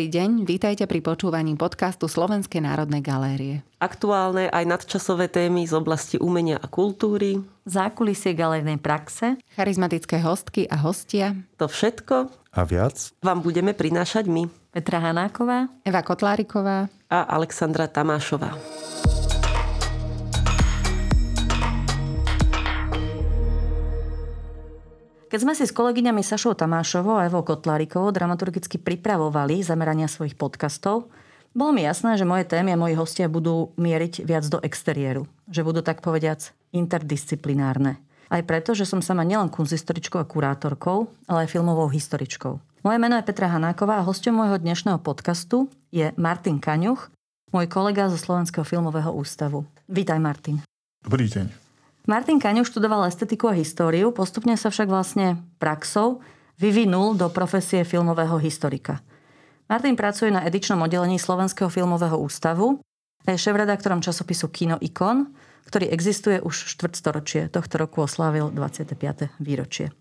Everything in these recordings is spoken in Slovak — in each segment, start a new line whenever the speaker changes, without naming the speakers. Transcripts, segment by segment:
Dobrý deň, vítajte pri počúvaní podcastu Slovenskej národnej galérie.
Aktuálne aj nadčasové témy z oblasti umenia a kultúry.
Zákulisie galernej praxe.
Charizmatické hostky a hostia.
To všetko
a viac
vám budeme prinášať my.
Petra Hanáková.
Eva Kotláriková.
A Alexandra Tamášová.
Keď sme si s kolegyňami Sašou Tamášovou a Evou Kotlárikovou dramaturgicky pripravovali zamerania svojich podcastov, bolo mi jasné, že moje témy a moji hostia budú mieriť viac do exteriéru. Že budú tak povediac interdisciplinárne. Aj preto, že som sama nielen kunzistoričkou a kurátorkou, ale aj filmovou historičkou. Moje meno je Petra Hanáková a hostom môjho dnešného podcastu je Martin Kaňuch, môj kolega zo Slovenského filmového ústavu. Vítaj, Martin.
Dobrý deň.
Martin Kaňu študoval estetiku a históriu, postupne sa však vlastne praxou vyvinul do profesie filmového historika. Martin pracuje na edičnom oddelení Slovenského filmového ústavu a je šéf-redaktorom časopisu Kino Ikon, ktorý existuje už štvrtstoročie. Tohto roku oslávil 25. výročie.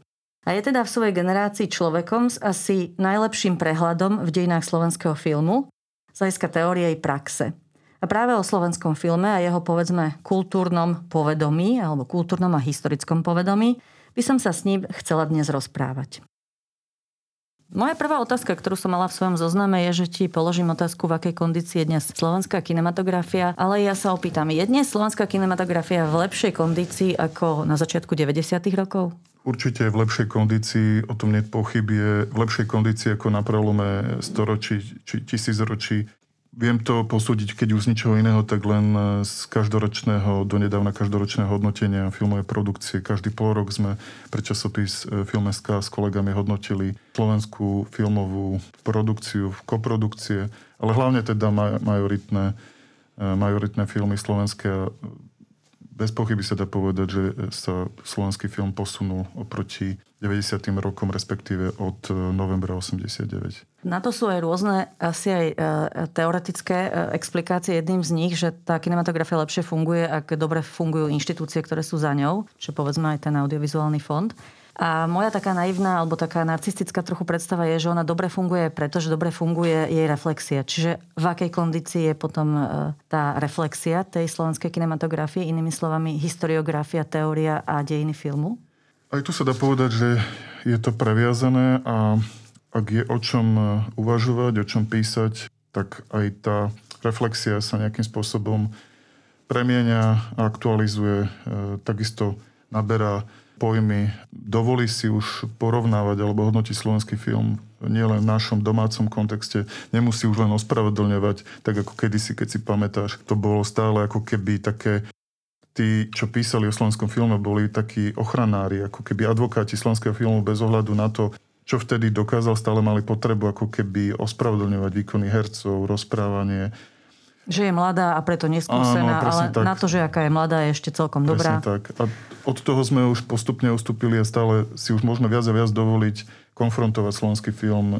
A je teda v svojej generácii človekom s asi najlepším prehľadom v dejinách slovenského filmu z teórie i praxe. A práve o slovenskom filme a jeho povedzme kultúrnom povedomí alebo kultúrnom a historickom povedomí by som sa s ním chcela dnes rozprávať. Moja prvá otázka, ktorú som mala v svojom zozname, je, že ti položím otázku, v akej kondícii je dnes slovenská kinematografia, ale ja sa opýtam, je dnes slovenská kinematografia v lepšej kondícii ako na začiatku 90. rokov?
Určite v lepšej kondícii, o tom je v lepšej kondícii ako na prelome storočí či tisícročí. Viem to posúdiť, keď už z ničoho iného, tak len z každoročného, donedávna každoročného hodnotenia filmovej produkcie. Každý pol rok sme pre časopis e, Filmeska s kolegami hodnotili slovenskú filmovú produkciu, koprodukcie, ale hlavne teda majoritné, e, majoritné filmy slovenské bez pochyby sa dá povedať, že sa slovenský film posunul oproti 90. rokom, respektíve od e, novembra 89.
Na to sú aj rôzne asi aj e, teoretické e, explikácie. Jedným z nich, že tá kinematografia lepšie funguje, ak dobre fungujú inštitúcie, ktoré sú za ňou, čo povedzme aj ten audiovizuálny fond. A moja taká naivná alebo taká narcistická trochu predstava je, že ona dobre funguje, pretože dobre funguje jej reflexia. Čiže v akej kondícii je potom e, tá reflexia tej slovenskej kinematografie, inými slovami historiografia, teória a dejiny filmu?
Aj tu sa dá povedať, že je to previazané a ak je o čom e, uvažovať, o čom písať, tak aj tá reflexia sa nejakým spôsobom premienia, aktualizuje, e, takisto naberá pojmy. Dovolí si už porovnávať alebo hodnotiť slovenský film nielen v našom domácom kontexte. Nemusí už len ospravedlňovať, tak ako kedysi, keď si pamätáš. To bolo stále ako keby také tí, čo písali o slovenskom filme, boli takí ochranári, ako keby advokáti slovenského filmu bez ohľadu na to, čo vtedy dokázal, stále mali potrebu ako keby ospravedlňovať výkony hercov, rozprávanie,
že je mladá a preto neskúsená, Áno, ale tak. na to, že aká je mladá, je ešte celkom presne dobrá.
tak. A od toho sme už postupne ustúpili a stále si už môžeme viac a viac dovoliť konfrontovať slovenský film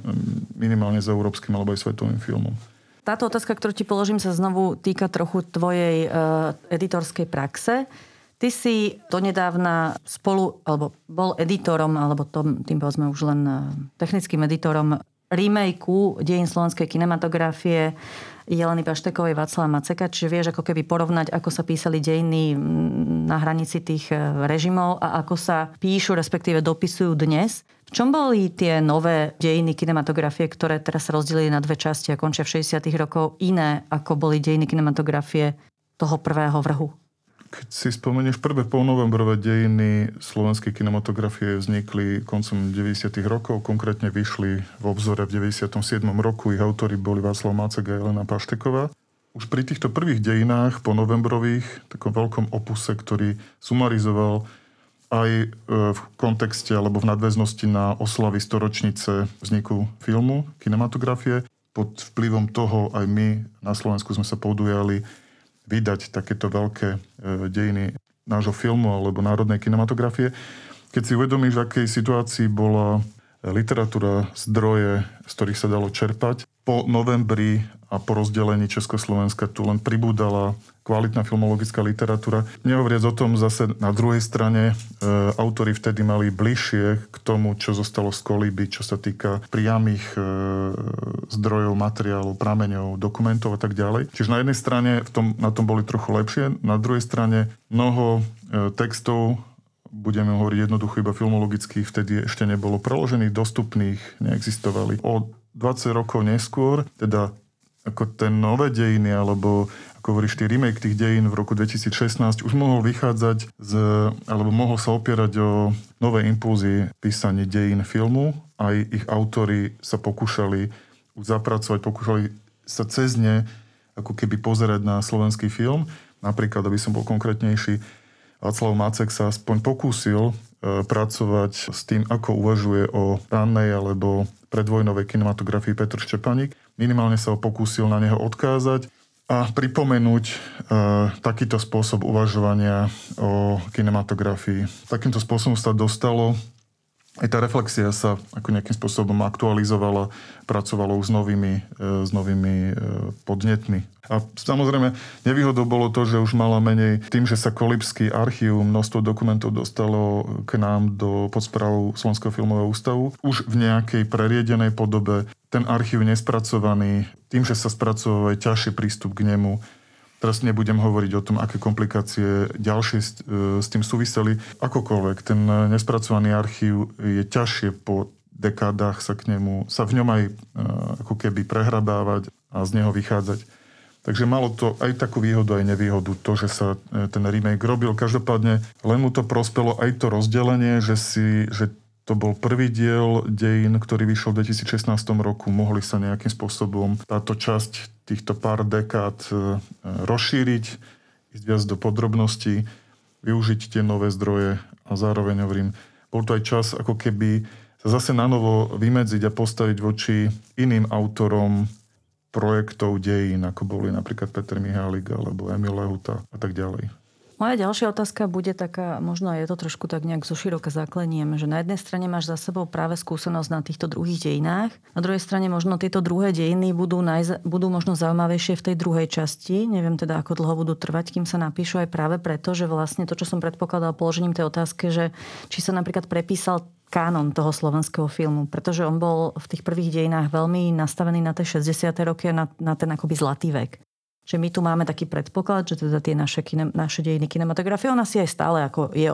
minimálne s európskym alebo aj svetovým filmom.
Táto otázka, ktorú ti položím, sa znovu týka trochu tvojej uh, editorskej praxe. Ty si donedávna spolu, alebo bol editorom, alebo tom, tým povedzme už len uh, technickým editorom remakeu dejín slovenskej kinematografie Jeleny Paštekovej, Václava Maceka, čiže vieš ako keby porovnať, ako sa písali dejiny na hranici tých e, režimov a ako sa píšu, respektíve dopisujú dnes. V čom boli tie nové dejiny kinematografie, ktoré teraz sa rozdelili na dve časti a končia v 60. rokov, iné ako boli dejiny kinematografie toho prvého vrhu?
Si spomenieš prvé polnovembrové dejiny slovenskej kinematografie vznikli koncom 90. rokov, konkrétne vyšli v obzore v 97. roku. Ich autori boli Václav Mácek a Jelena Pašteková. Už pri týchto prvých dejinách po novembrových, takom veľkom opuse, ktorý sumarizoval aj e, v kontexte alebo v nadväznosti na oslavy storočnice vzniku filmu, kinematografie. Pod vplyvom toho aj my na Slovensku sme sa podujali vydať takéto veľké e, dejiny nášho filmu alebo národnej kinematografie. Keď si uvedomíš, v akej situácii bola literatúra, zdroje, z ktorých sa dalo čerpať, po novembri a po rozdelení Československa tu len pribúdala kvalitná filmologická literatúra. Nehovoriac o tom zase na druhej strane, e, autory vtedy mali bližšie k tomu, čo zostalo z kolíby, čo sa týka priamých e, zdrojov, materiálov, prameňov, dokumentov a tak ďalej. Čiže na jednej strane v tom, na tom boli trochu lepšie, na druhej strane mnoho e, textov budeme hovoriť jednoducho iba filmologických, vtedy ešte nebolo preložených, dostupných, neexistovali. O 20 rokov neskôr, teda ako ten nové dejiny, alebo ako hovoríš, ty remake tých dejín v roku 2016 už mohol vychádzať z, alebo mohol sa opierať o nové impulzy písanie dejín filmu. Aj ich autory sa pokúšali zapracovať, pokúšali sa cez ne ako keby pozerať na slovenský film. Napríklad, aby som bol konkrétnejší, Václav Macek sa aspoň pokúsil e, pracovať s tým, ako uvažuje o rannej alebo predvojnovej kinematografii Petr Štepaník. Minimálne sa ho pokúsil na neho odkázať a pripomenúť e, takýto spôsob uvažovania o kinematografii. Takýmto spôsobom sa dostalo aj tá reflexia sa ako nejakým spôsobom aktualizovala, pracovalo s novými, e, s novými e, podnetmi. A samozrejme, nevýhodou bolo to, že už mala menej tým, že sa Kolibský archív, množstvo dokumentov dostalo k nám do podsprávu Slovenského filmového ústavu. Už v nejakej preriedenej podobe ten archív nespracovaný, tým, že sa spracoval aj ťažší prístup k nemu, Teraz nebudem hovoriť o tom, aké komplikácie ďalšie s, e, s tým súviseli. Akokoľvek, ten nespracovaný archív je ťažšie po dekádach sa k nemu, sa v ňom aj e, ako keby prehrabávať a z neho vychádzať. Takže malo to aj takú výhodu, aj nevýhodu, to, že sa e, ten remake robil. Každopádne len mu to prospelo aj to rozdelenie, že, si, že to bol prvý diel dejín, ktorý vyšiel v 2016 roku. Mohli sa nejakým spôsobom táto časť týchto pár dekád e, rozšíriť, ísť viac do podrobností, využiť tie nové zdroje a zároveň hovorím, bol to aj čas ako keby sa zase na novo vymedziť a postaviť voči iným autorom projektov dejín, ako boli napríklad Peter Mihálik alebo Emil Lehuta a tak ďalej.
Moja ďalšia otázka bude taká, možno je to trošku tak nejak zo široka zakleniem, že na jednej strane máš za sebou práve skúsenosť na týchto druhých dejinách, na druhej strane možno tieto druhé dejiny budú, najza- budú možno zaujímavejšie v tej druhej časti. Neviem teda, ako dlho budú trvať, kým sa napíšu aj práve preto, že vlastne to, čo som predpokladal položením tej otázky, že či sa napríklad prepísal kánon toho slovenského filmu, pretože on bol v tých prvých dejinách veľmi nastavený na tie 60. roky a na, na ten akoby zlatý vek že my tu máme taký predpoklad, že teda tie naše, kine, naše dejiny kinematografie, ona si aj stále ako je,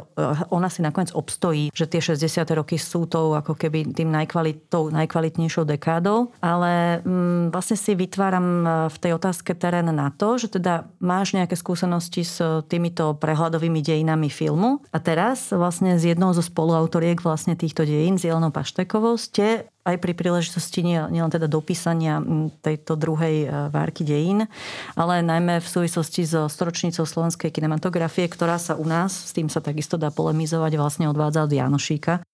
ona si nakoniec obstojí, že tie 60. roky sú tou ako keby tým najkvalit, tou najkvalitnejšou dekádou, ale mm, vlastne si vytváram e, v tej otázke terén na to, že teda máš nejaké skúsenosti s týmito prehľadovými dejinami filmu a teraz vlastne z jednou zo spoluautoriek vlastne týchto dejín, s Jelenou Paštekovou, ste aj pri príležitosti nielen teda dopísania tejto druhej e, várky dejín, ale najmä v súvislosti so storočnicou slovenskej kinematografie, ktorá sa u nás, s tým sa takisto dá polemizovať, vlastne odvádza od Janošíka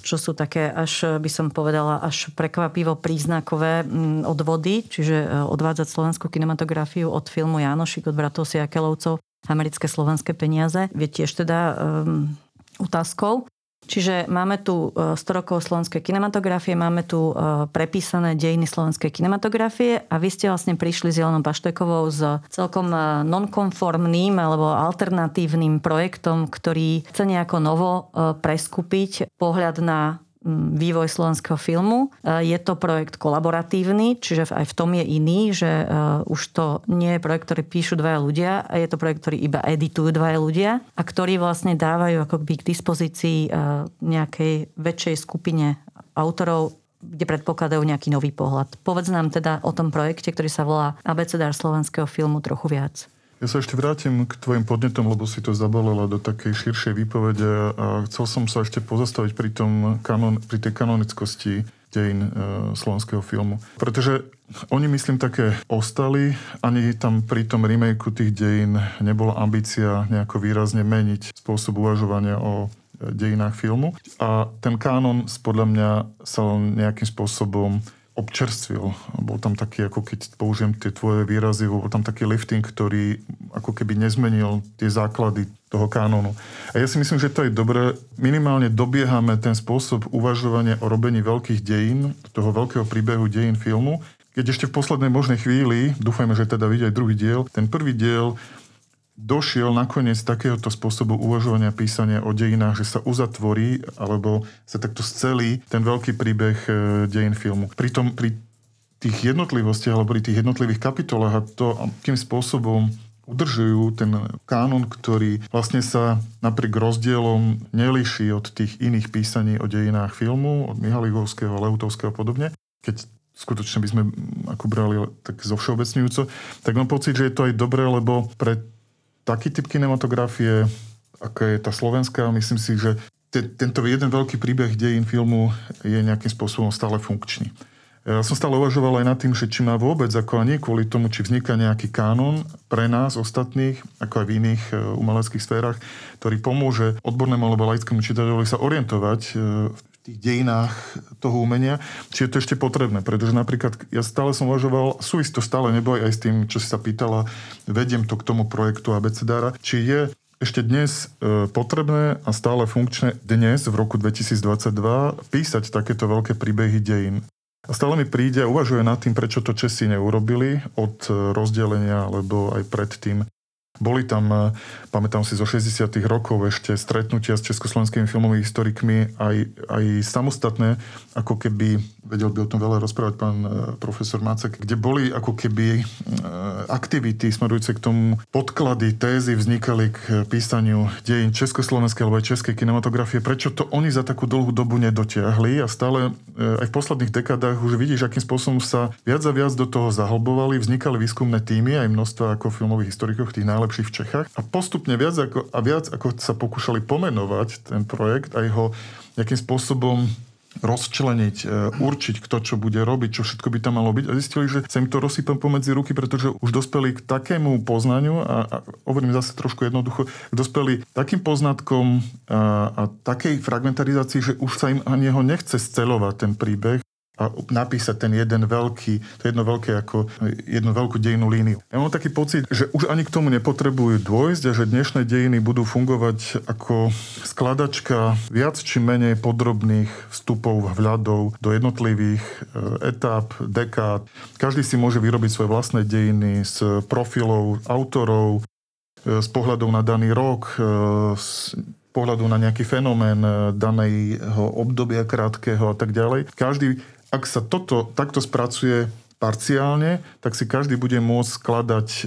čo sú také až, by som povedala, až prekvapivo príznakové odvody, čiže e, odvádzať slovenskú kinematografiu od filmu Janošik od bratov Siakelovcov, americké slovenské peniaze, je tiež teda um, otázkou. Čiže máme tu 100 e, rokov slovenskej kinematografie, máme tu e, prepísané dejiny slovenskej kinematografie a vy ste vlastne prišli s Jelenou Paštekovou s celkom e, nonkonformným alebo alternatívnym projektom, ktorý chce nejako novo preskupiť pohľad na vývoj slovenského filmu. E, je to projekt kolaboratívny, čiže aj v tom je iný, že e, už to nie je projekt, ktorý píšu dvaja ľudia, je to projekt, ktorý iba editujú dvaja ľudia a ktorí vlastne dávajú akoby k dispozícii e, nejakej väčšej skupine autorov kde predpokladajú nejaký nový pohľad. Povedz nám teda o tom projekte, ktorý sa volá Abecedár slovenského filmu trochu viac.
Ja sa ešte vrátim k tvojim podnetom, lebo si to zabalila do takej širšej výpovede a chcel som sa ešte pozastaviť pri, tom kanon, pri tej kanonickosti dejín e, slovenského filmu. Pretože oni, myslím, také ostali, ani tam pri tom remakeu tých dejín nebola ambícia nejako výrazne meniť spôsob uvažovania o e, dejinách filmu. A ten kánon podľa mňa sa nejakým spôsobom občerstvil. Bol tam taký, ako keď použijem tie tvoje výrazy, bol tam taký lifting, ktorý ako keby nezmenil tie základy toho kánonu. A ja si myslím, že to je dobré. Minimálne dobiehame ten spôsob uvažovania o robení veľkých dejín, toho veľkého príbehu dejín filmu, keď ešte v poslednej možnej chvíli, dúfajme, že teda vidieť aj druhý diel, ten prvý diel došiel nakoniec takéhoto spôsobu uvažovania písania o dejinách, že sa uzatvorí alebo sa takto scelí ten veľký príbeh e, dejín filmu. Pritom pri tých jednotlivostiach alebo pri tých jednotlivých kapitolách a to, akým spôsobom udržujú ten kánon, ktorý vlastne sa napriek rozdielom nelíši od tých iných písaní o dejinách filmu, od Mihaligovského, Leutovského a podobne. Keď skutočne by sme ako brali tak zo všeobecňujúco, tak mám pocit, že je to aj dobré, lebo pre taký typ kinematografie, ako je tá slovenská, myslím si, že te, tento jeden veľký príbeh dejín filmu je nejakým spôsobom stále funkčný. Ja som stále uvažoval aj nad tým, že či má vôbec, ako nie kvôli tomu, či vzniká nejaký kánon pre nás ostatných, ako aj v iných e, umeleckých sférach, ktorý pomôže odbornému alebo laickému čitateľovi sa orientovať e, v tých dejinách toho umenia, či je to ešte potrebné. Pretože napríklad ja stále som uvažoval, súvisí to stále nebo aj s tým, čo si sa pýtala, vediem to k tomu projektu abecedára, či je ešte dnes e, potrebné a stále funkčné dnes v roku 2022 písať takéto veľké príbehy dejín. A stále mi príde a uvažuje nad tým, prečo to Česi neurobili od e, rozdelenia, alebo aj predtým. Boli tam, e, pamätám si zo 60. rokov ešte stretnutia s československými filmovými historikmi, aj, aj samostatné, ako keby, vedel by o tom veľa rozprávať pán e, profesor Macek, kde boli ako keby e, aktivity smerujúce k tomu, podklady, tézy vznikali k písaniu dejín československej alebo aj českej kinematografie. Prečo to oni za takú dlhú dobu nedotiahli a stále aj v posledných dekádach už vidíš, akým spôsobom sa viac a viac do toho zahlbovali, vznikali výskumné týmy, aj množstva ako filmových historikov, tých najlepších v Čechách. A postupne viac ako, a viac ako sa pokúšali pomenovať ten projekt a jeho nejakým spôsobom rozčleniť, e, určiť, kto čo bude robiť, čo všetko by tam malo byť. A zistili, že sa im to rozsypem pomedzi ruky, pretože už dospeli k takému poznaniu a, a hovorím zase trošku jednoducho, dospeli takým poznatkom a, a takej fragmentarizácii, že už sa im ani ho nechce scelovať ten príbeh, a napísať ten jeden veľký, to jedno veľké ako jednu veľkú dejnú líniu. Ja mám taký pocit, že už ani k tomu nepotrebujú dôjsť a že dnešné dejiny budú fungovať ako skladačka viac či menej podrobných vstupov, vhľadov do jednotlivých e, etáp, dekád. Každý si môže vyrobiť svoje vlastné dejiny s profilov autorov, s pohľadom na daný rok, s pohľadu na nejaký fenomén daného obdobia krátkeho a tak ďalej. Každý ak sa toto takto spracuje parciálne, tak si každý bude môcť skladať e,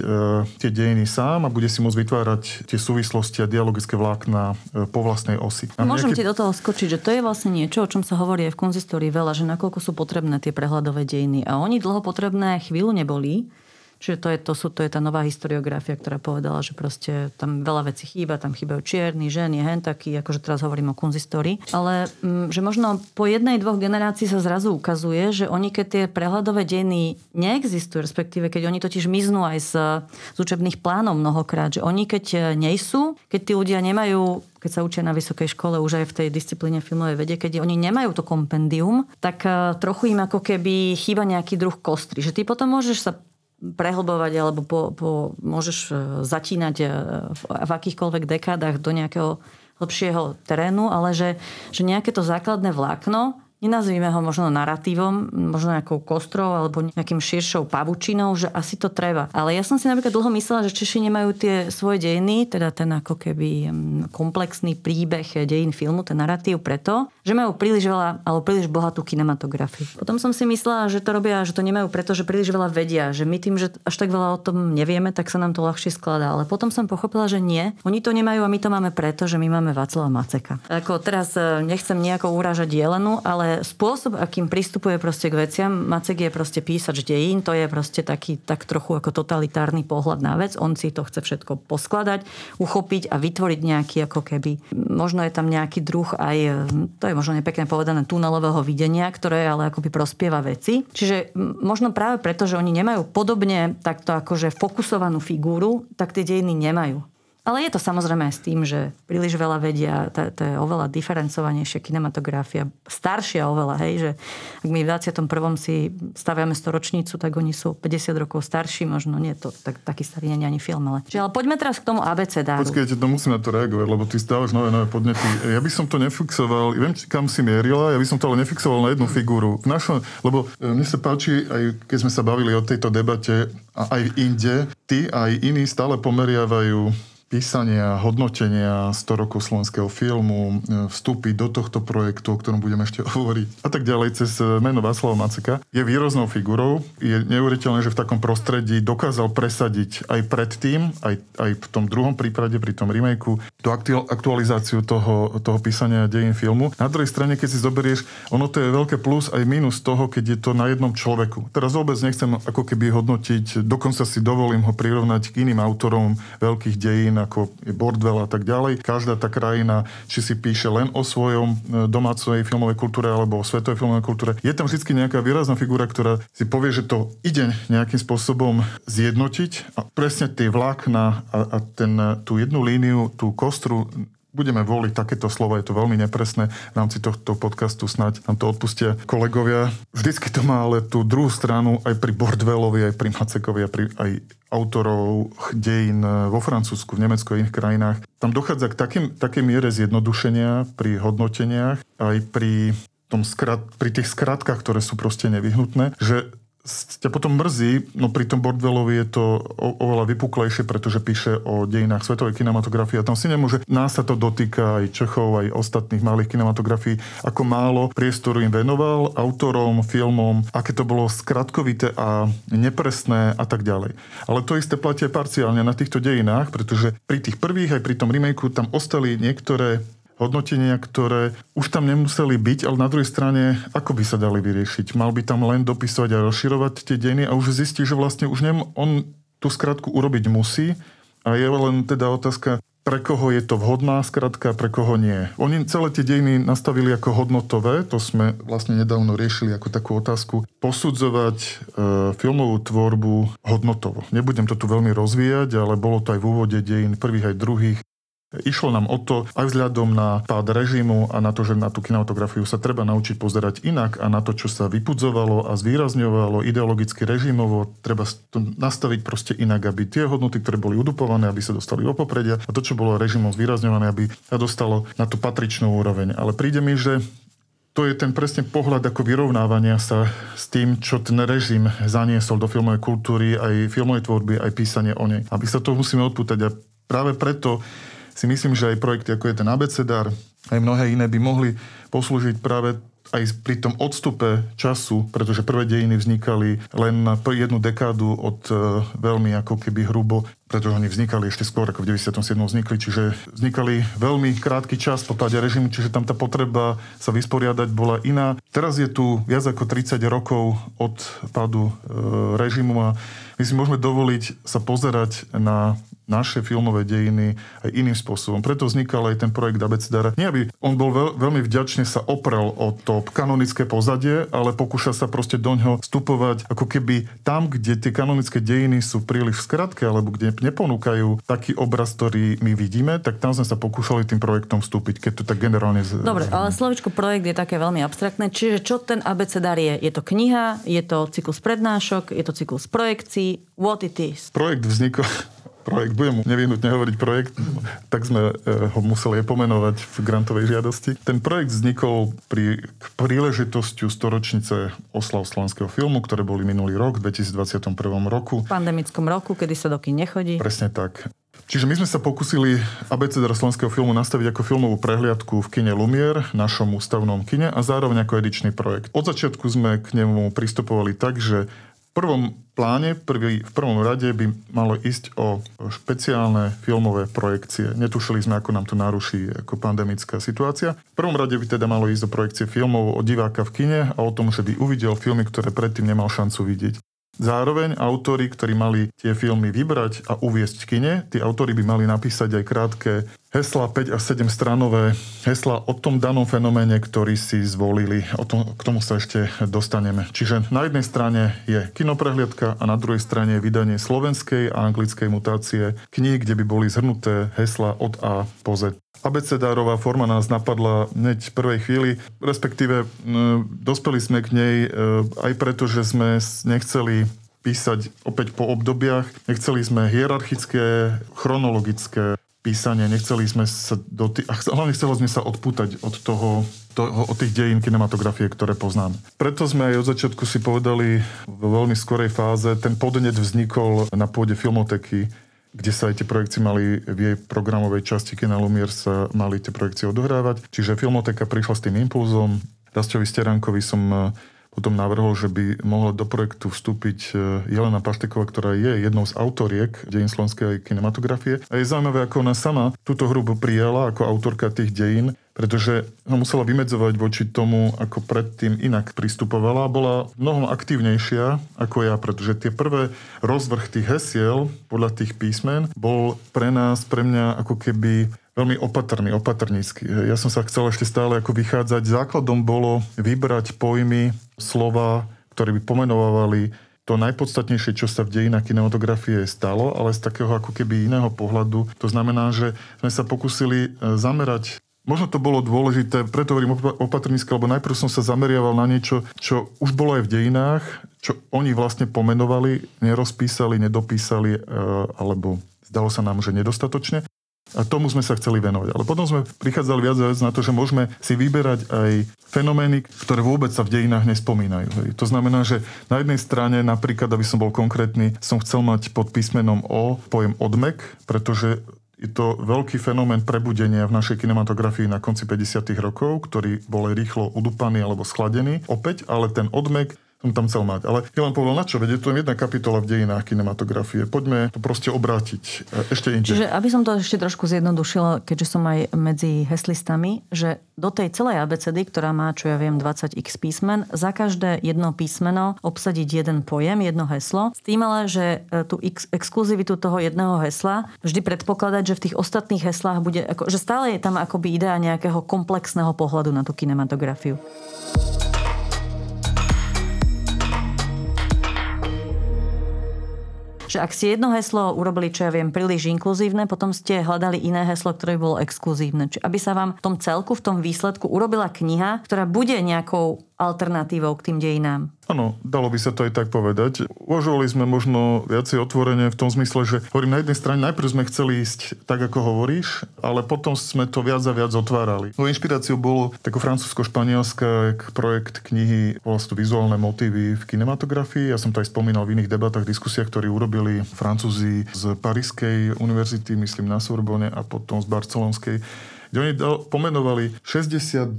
tie dejiny sám a bude si môcť vytvárať tie súvislosti a dialogické vlákna e, po vlastnej osi.
A Môžem nejaký... ti do toho skočiť, že to je vlastne niečo, o čom sa hovorí aj v konzistórii veľa, že nakoľko sú potrebné tie prehľadové dejiny. A oni dlho potrebné chvíľu neboli, Čiže to je, to, sú, to je tá nová historiografia, ktorá povedala, že proste tam veľa vecí chýba, tam chýbajú čierni, ženy, hen taký, akože teraz hovorím o kunzistórii. Ale m, mm, že možno po jednej, dvoch generácií sa zrazu ukazuje, že oni, keď tie prehľadové dejiny neexistujú, respektíve keď oni totiž miznú aj z, z učebných plánov mnohokrát, že oni keď nie sú, keď tí ľudia nemajú keď sa učia na vysokej škole už aj v tej disciplíne filmovej vede, keď oni nemajú to kompendium, tak eh, trochu im ako keby chýba nejaký druh kostry. Že ty potom môžeš sa prehlbovať alebo po, po, môžeš e, zatínať e, v, v akýchkoľvek dekádach do nejakého lepšieho terénu, ale že, že nejaké to základné vlákno nenazvíme ho možno narratívom, možno nejakou kostrou alebo nejakým širšou pavučinou, že asi to treba. Ale ja som si napríklad dlho myslela, že Češi nemajú tie svoje dejiny, teda ten ako keby komplexný príbeh dejín filmu, ten narratív preto, že majú príliš veľa alebo príliš bohatú kinematografiu. Potom som si myslela, že to robia, že to nemajú preto, že príliš veľa vedia, že my tým, že až tak veľa o tom nevieme, tak sa nám to ľahšie skladá. Ale potom som pochopila, že nie. Oni to nemajú a my to máme preto, že my máme Václava Maceka. Ako teraz e, nechcem nejako urážať Jelenu, ale spôsob, akým pristupuje proste k veciam, Macek je proste písač dejín, to je proste taký tak trochu ako totalitárny pohľad na vec. On si to chce všetko poskladať, uchopiť a vytvoriť nejaký ako keby, možno je tam nejaký druh aj, to je možno nepekne povedané, tunelového videnia, ktoré ale akoby prospieva veci. Čiže možno práve preto, že oni nemajú podobne takto akože fokusovanú figúru, tak tie dejiny nemajú Ale je to samozrejme aj s tým, že príliš veľa vedia, to, je oveľa diferencovanejšia kinematografia, staršia oveľa, hej, že ak my v 21. si staviame storočnicu, tak oni sú 50 rokov starší, možno nie to tak, taký starý nie ani film, ale... Čiže, ale poďme teraz k tomu ABCdáru.
Počkajte, to musím na to reagovať, lebo ty stávaš nové, nové podnety. Ja by som to nefixoval, viem, kam si mierila, ja by som to ale nefixoval na jednu figúru. V našom, lebo e, mne sa páči, aj keď sme sa bavili o tejto debate, a aj inde, ty aj iní stále pomeriavajú písania, hodnotenia 100 rokov slovenského filmu, e, vstúpiť do tohto projektu, o ktorom budeme ešte hovoriť a tak ďalej cez e, meno Václava Maceka, je výroznou figurou. Je neuveriteľné, že v takom prostredí dokázal presadiť aj predtým, aj, aj v tom druhom prípade, pri tom remakeu, tú aktualizáciu toho, toho písania dejín filmu. Na druhej strane, keď si zoberieš, ono to je veľké plus aj minus toho, keď je to na jednom človeku. Teraz vôbec nechcem ako keby hodnotiť, dokonca si dovolím ho prirovnať k iným autorom veľkých dejín, krajín ako Bordwell a tak ďalej. Každá tá krajina, či si píše len o svojom e, domácej filmovej kultúre alebo o svetovej filmovej kultúre, je tam vždy nejaká výrazná figura, ktorá si povie, že to ide nejakým spôsobom zjednotiť a presne tie vlákna a, a ten, tú jednu líniu, tú kostru budeme voliť takéto slova, je to veľmi nepresné v rámci tohto podcastu, snáď nám to odpustia kolegovia. Vždycky to má ale tú druhú stranu aj pri Bordwellovi, aj pri Macekovi, aj, pri, aj autorov dejín vo Francúzsku, v Nemecku a iných krajinách. Tam dochádza k takým, takej miere zjednodušenia pri hodnoteniach, aj pri tom skrat, pri tých skratkách, ktoré sú proste nevyhnutné, že ťa potom mrzí, no pri tom Bordwellovi je to o, oveľa vypuklejšie, pretože píše o dejinách svetovej kinematografie a tam si nemôže, nás sa to dotýka aj Čechov, aj ostatných malých kinematografií, ako málo priestoru im venoval, autorom, filmom, aké to bolo skratkovité a nepresné a tak ďalej. Ale to isté platí parciálne na týchto dejinách, pretože pri tých prvých aj pri tom remakeu tam ostali niektoré hodnotenia, ktoré už tam nemuseli byť, ale na druhej strane, ako by sa dali vyriešiť? Mal by tam len dopisovať a rozširovať tie dejiny a už zistí, že vlastne už nem, on tú skratku urobiť musí a je len teda otázka, pre koho je to vhodná skratka, pre koho nie. Oni celé tie dejiny nastavili ako hodnotové, to sme vlastne nedávno riešili ako takú otázku, posudzovať e, filmovú tvorbu hodnotovo. Nebudem to tu veľmi rozvíjať, ale bolo to aj v úvode dejín prvých aj druhých. Išlo nám o to, aj vzhľadom na pád režimu a na to, že na tú kinematografiu sa treba naučiť pozerať inak a na to, čo sa vypudzovalo a zvýrazňovalo ideologicky režimovo, treba to nastaviť proste inak, aby tie hodnoty, ktoré boli udupované, aby sa dostali do popredia a to, čo bolo režimom zvýrazňované, aby sa dostalo na tú patričnú úroveň. Ale príde mi, že to je ten presne pohľad ako vyrovnávania sa s tým, čo ten režim zaniesol do filmovej kultúry, aj filmovej tvorby, aj písanie o nej. Aby sa to musíme odpútať a práve preto si myslím, že aj projekty ako je ten abecedár, aj mnohé iné by mohli poslúžiť práve aj pri tom odstupe času, pretože prvé dejiny vznikali len na jednu dekádu od e, veľmi ako keby hrubo, pretože oni vznikali ešte skôr ako v 97. vznikli, čiže vznikali veľmi krátky čas po páde režimu, čiže tam tá potreba sa vysporiadať bola iná. Teraz je tu viac ako 30 rokov od pádu e, režimu a my si môžeme dovoliť sa pozerať na naše filmové dejiny aj iným spôsobom. Preto vznikal aj ten projekt Abecedara. Nie, aby on bol veľ, veľmi vďačne sa oprel o to kanonické pozadie, ale pokúša sa proste do ňoho vstupovať ako keby tam, kde tie kanonické dejiny sú príliš v skratke, alebo kde neponúkajú taký obraz, ktorý my vidíme, tak tam sme sa pokúšali tým projektom vstúpiť, keď to tak generálne... Z...
Dobre, ale slovičko projekt je také veľmi abstraktné. Čiže čo ten abecedár je? Je to kniha, je to cyklus prednášok, je to cyklus projekcií, what it is?
Projekt vznikol projekt, budem nevyhnutne hovoriť projekt, tak sme eh, ho museli pomenovať v grantovej žiadosti. Ten projekt vznikol pri príležitosťu storočnice oslav slovenského filmu, ktoré boli minulý rok, v 2021 roku.
V pandemickom roku, kedy sa do kin nechodí.
Presne tak. Čiže my sme sa pokúsili ABCD slovenského filmu nastaviť ako filmovú prehliadku v kine Lumier, našom ústavnom kine a zároveň ako edičný projekt. Od začiatku sme k nemu pristupovali tak, že prvom pláne, prvý, v prvom rade by malo ísť o špeciálne filmové projekcie. Netušili sme, ako nám to naruší ako pandemická situácia. V prvom rade by teda malo ísť o projekcie filmov o diváka v kine a o tom, že by uvidel filmy, ktoré predtým nemal šancu vidieť. Zároveň autori, ktorí mali tie filmy vybrať a uviesť v kine, tí autori by mali napísať aj krátke hesla 5 a 7 stranové hesla o tom danom fenoméne, ktorý si zvolili. O tom, k tomu sa ešte dostaneme. Čiže na jednej strane je kinoprehliadka a na druhej strane je vydanie slovenskej a anglickej mutácie kníh, kde by boli zhrnuté hesla od A po Z. Abecedárová forma nás napadla hneď v prvej chvíli, respektíve dospeli sme k nej e, aj preto, že sme nechceli písať opäť po obdobiach. Nechceli sme hierarchické, chronologické písanie, nechceli sme sa do tých, hlavne chceli sme sa odpútať od toho, toho, od tých dejín kinematografie, ktoré poznáme. Preto sme aj od začiatku si povedali v veľmi skorej fáze, ten podnet vznikol na pôde filmoteky, kde sa aj tie projekcie mali v jej programovej časti Kina Lumier sa mali tie projekcie odohrávať. Čiže filmoteka prišla s tým impulzom. Rastovi Sterankovi som potom navrhol, že by mohla do projektu vstúpiť e, Jelena Pašteková, ktorá je jednou z autoriek dejín slovenskej kinematografie. A je zaujímavé, ako ona sama túto hru prijala ako autorka tých dejín, pretože ho musela vymedzovať voči tomu, ako predtým inak pristupovala. Bola mnohom aktívnejšia ako ja, pretože tie prvé rozvrh tých hesiel podľa tých písmen bol pre nás, pre mňa ako keby veľmi opatrný, opatrnícky. Ja som sa chcel ešte stále ako vychádzať. Základom bolo vybrať pojmy, slova, ktoré by pomenovali to najpodstatnejšie, čo sa v dejinách kinematografie stalo, ale z takého ako keby iného pohľadu. To znamená, že sme sa pokúsili e, zamerať Možno to bolo dôležité, preto hovorím opatrnícky, lebo najprv som sa zameriaval na niečo, čo už bolo aj v dejinách, čo oni vlastne pomenovali, nerozpísali, nedopísali, e, alebo zdalo sa nám, že nedostatočne. A tomu sme sa chceli venovať. Ale potom sme prichádzali viac a viac na to, že môžeme si vyberať aj fenomény, ktoré vôbec sa v dejinách nespomínajú. Hej. To znamená, že na jednej strane, napríklad, aby som bol konkrétny, som chcel mať pod písmenom O pojem odmek, pretože je to veľký fenomén prebudenia v našej kinematografii na konci 50. rokov, ktorý bol rýchlo udupaný alebo schladený. Opäť, ale ten odmek som tam chcel mať. Ale ja vám povedal, na čo? Veď je jedna kapitola v dejinách kinematografie. Poďme to proste obrátiť e, ešte inde.
Čiže aby som to ešte trošku zjednodušila, keďže som aj medzi heslistami, že do tej celej abecedy, ktorá má, čo ja viem, 20x písmen, za každé jedno písmeno obsadiť jeden pojem, jedno heslo. S tým ale, že e, tú ex- exkluzivitu toho jedného hesla vždy predpokladať, že v tých ostatných heslách bude, ako, že stále je tam akoby idea nejakého komplexného pohľadu na tú kinematografiu. Že ak ste jedno heslo urobili, čo ja viem, príliš inkluzívne, potom ste hľadali iné heslo, ktoré bolo exkluzívne. Čiže aby sa vám v tom celku, v tom výsledku urobila kniha, ktorá bude nejakou alternatívou k tým dejinám.
Áno, dalo by sa to aj tak povedať. Uvažovali sme možno viacej otvorene v tom zmysle, že hovorím na jednej strane, najprv sme chceli ísť tak, ako hovoríš, ale potom sme to viac a viac otvárali. No inšpiráciou bolo tako francúzsko-španielská projekt knihy vlastne vizuálne motívy v kinematografii. Ja som to aj spomínal v iných debatách, diskusiách, ktorí urobili Francúzi z Parískej univerzity, myslím na Sorbonne a potom z Barcelonskej kde oni pomenovali 62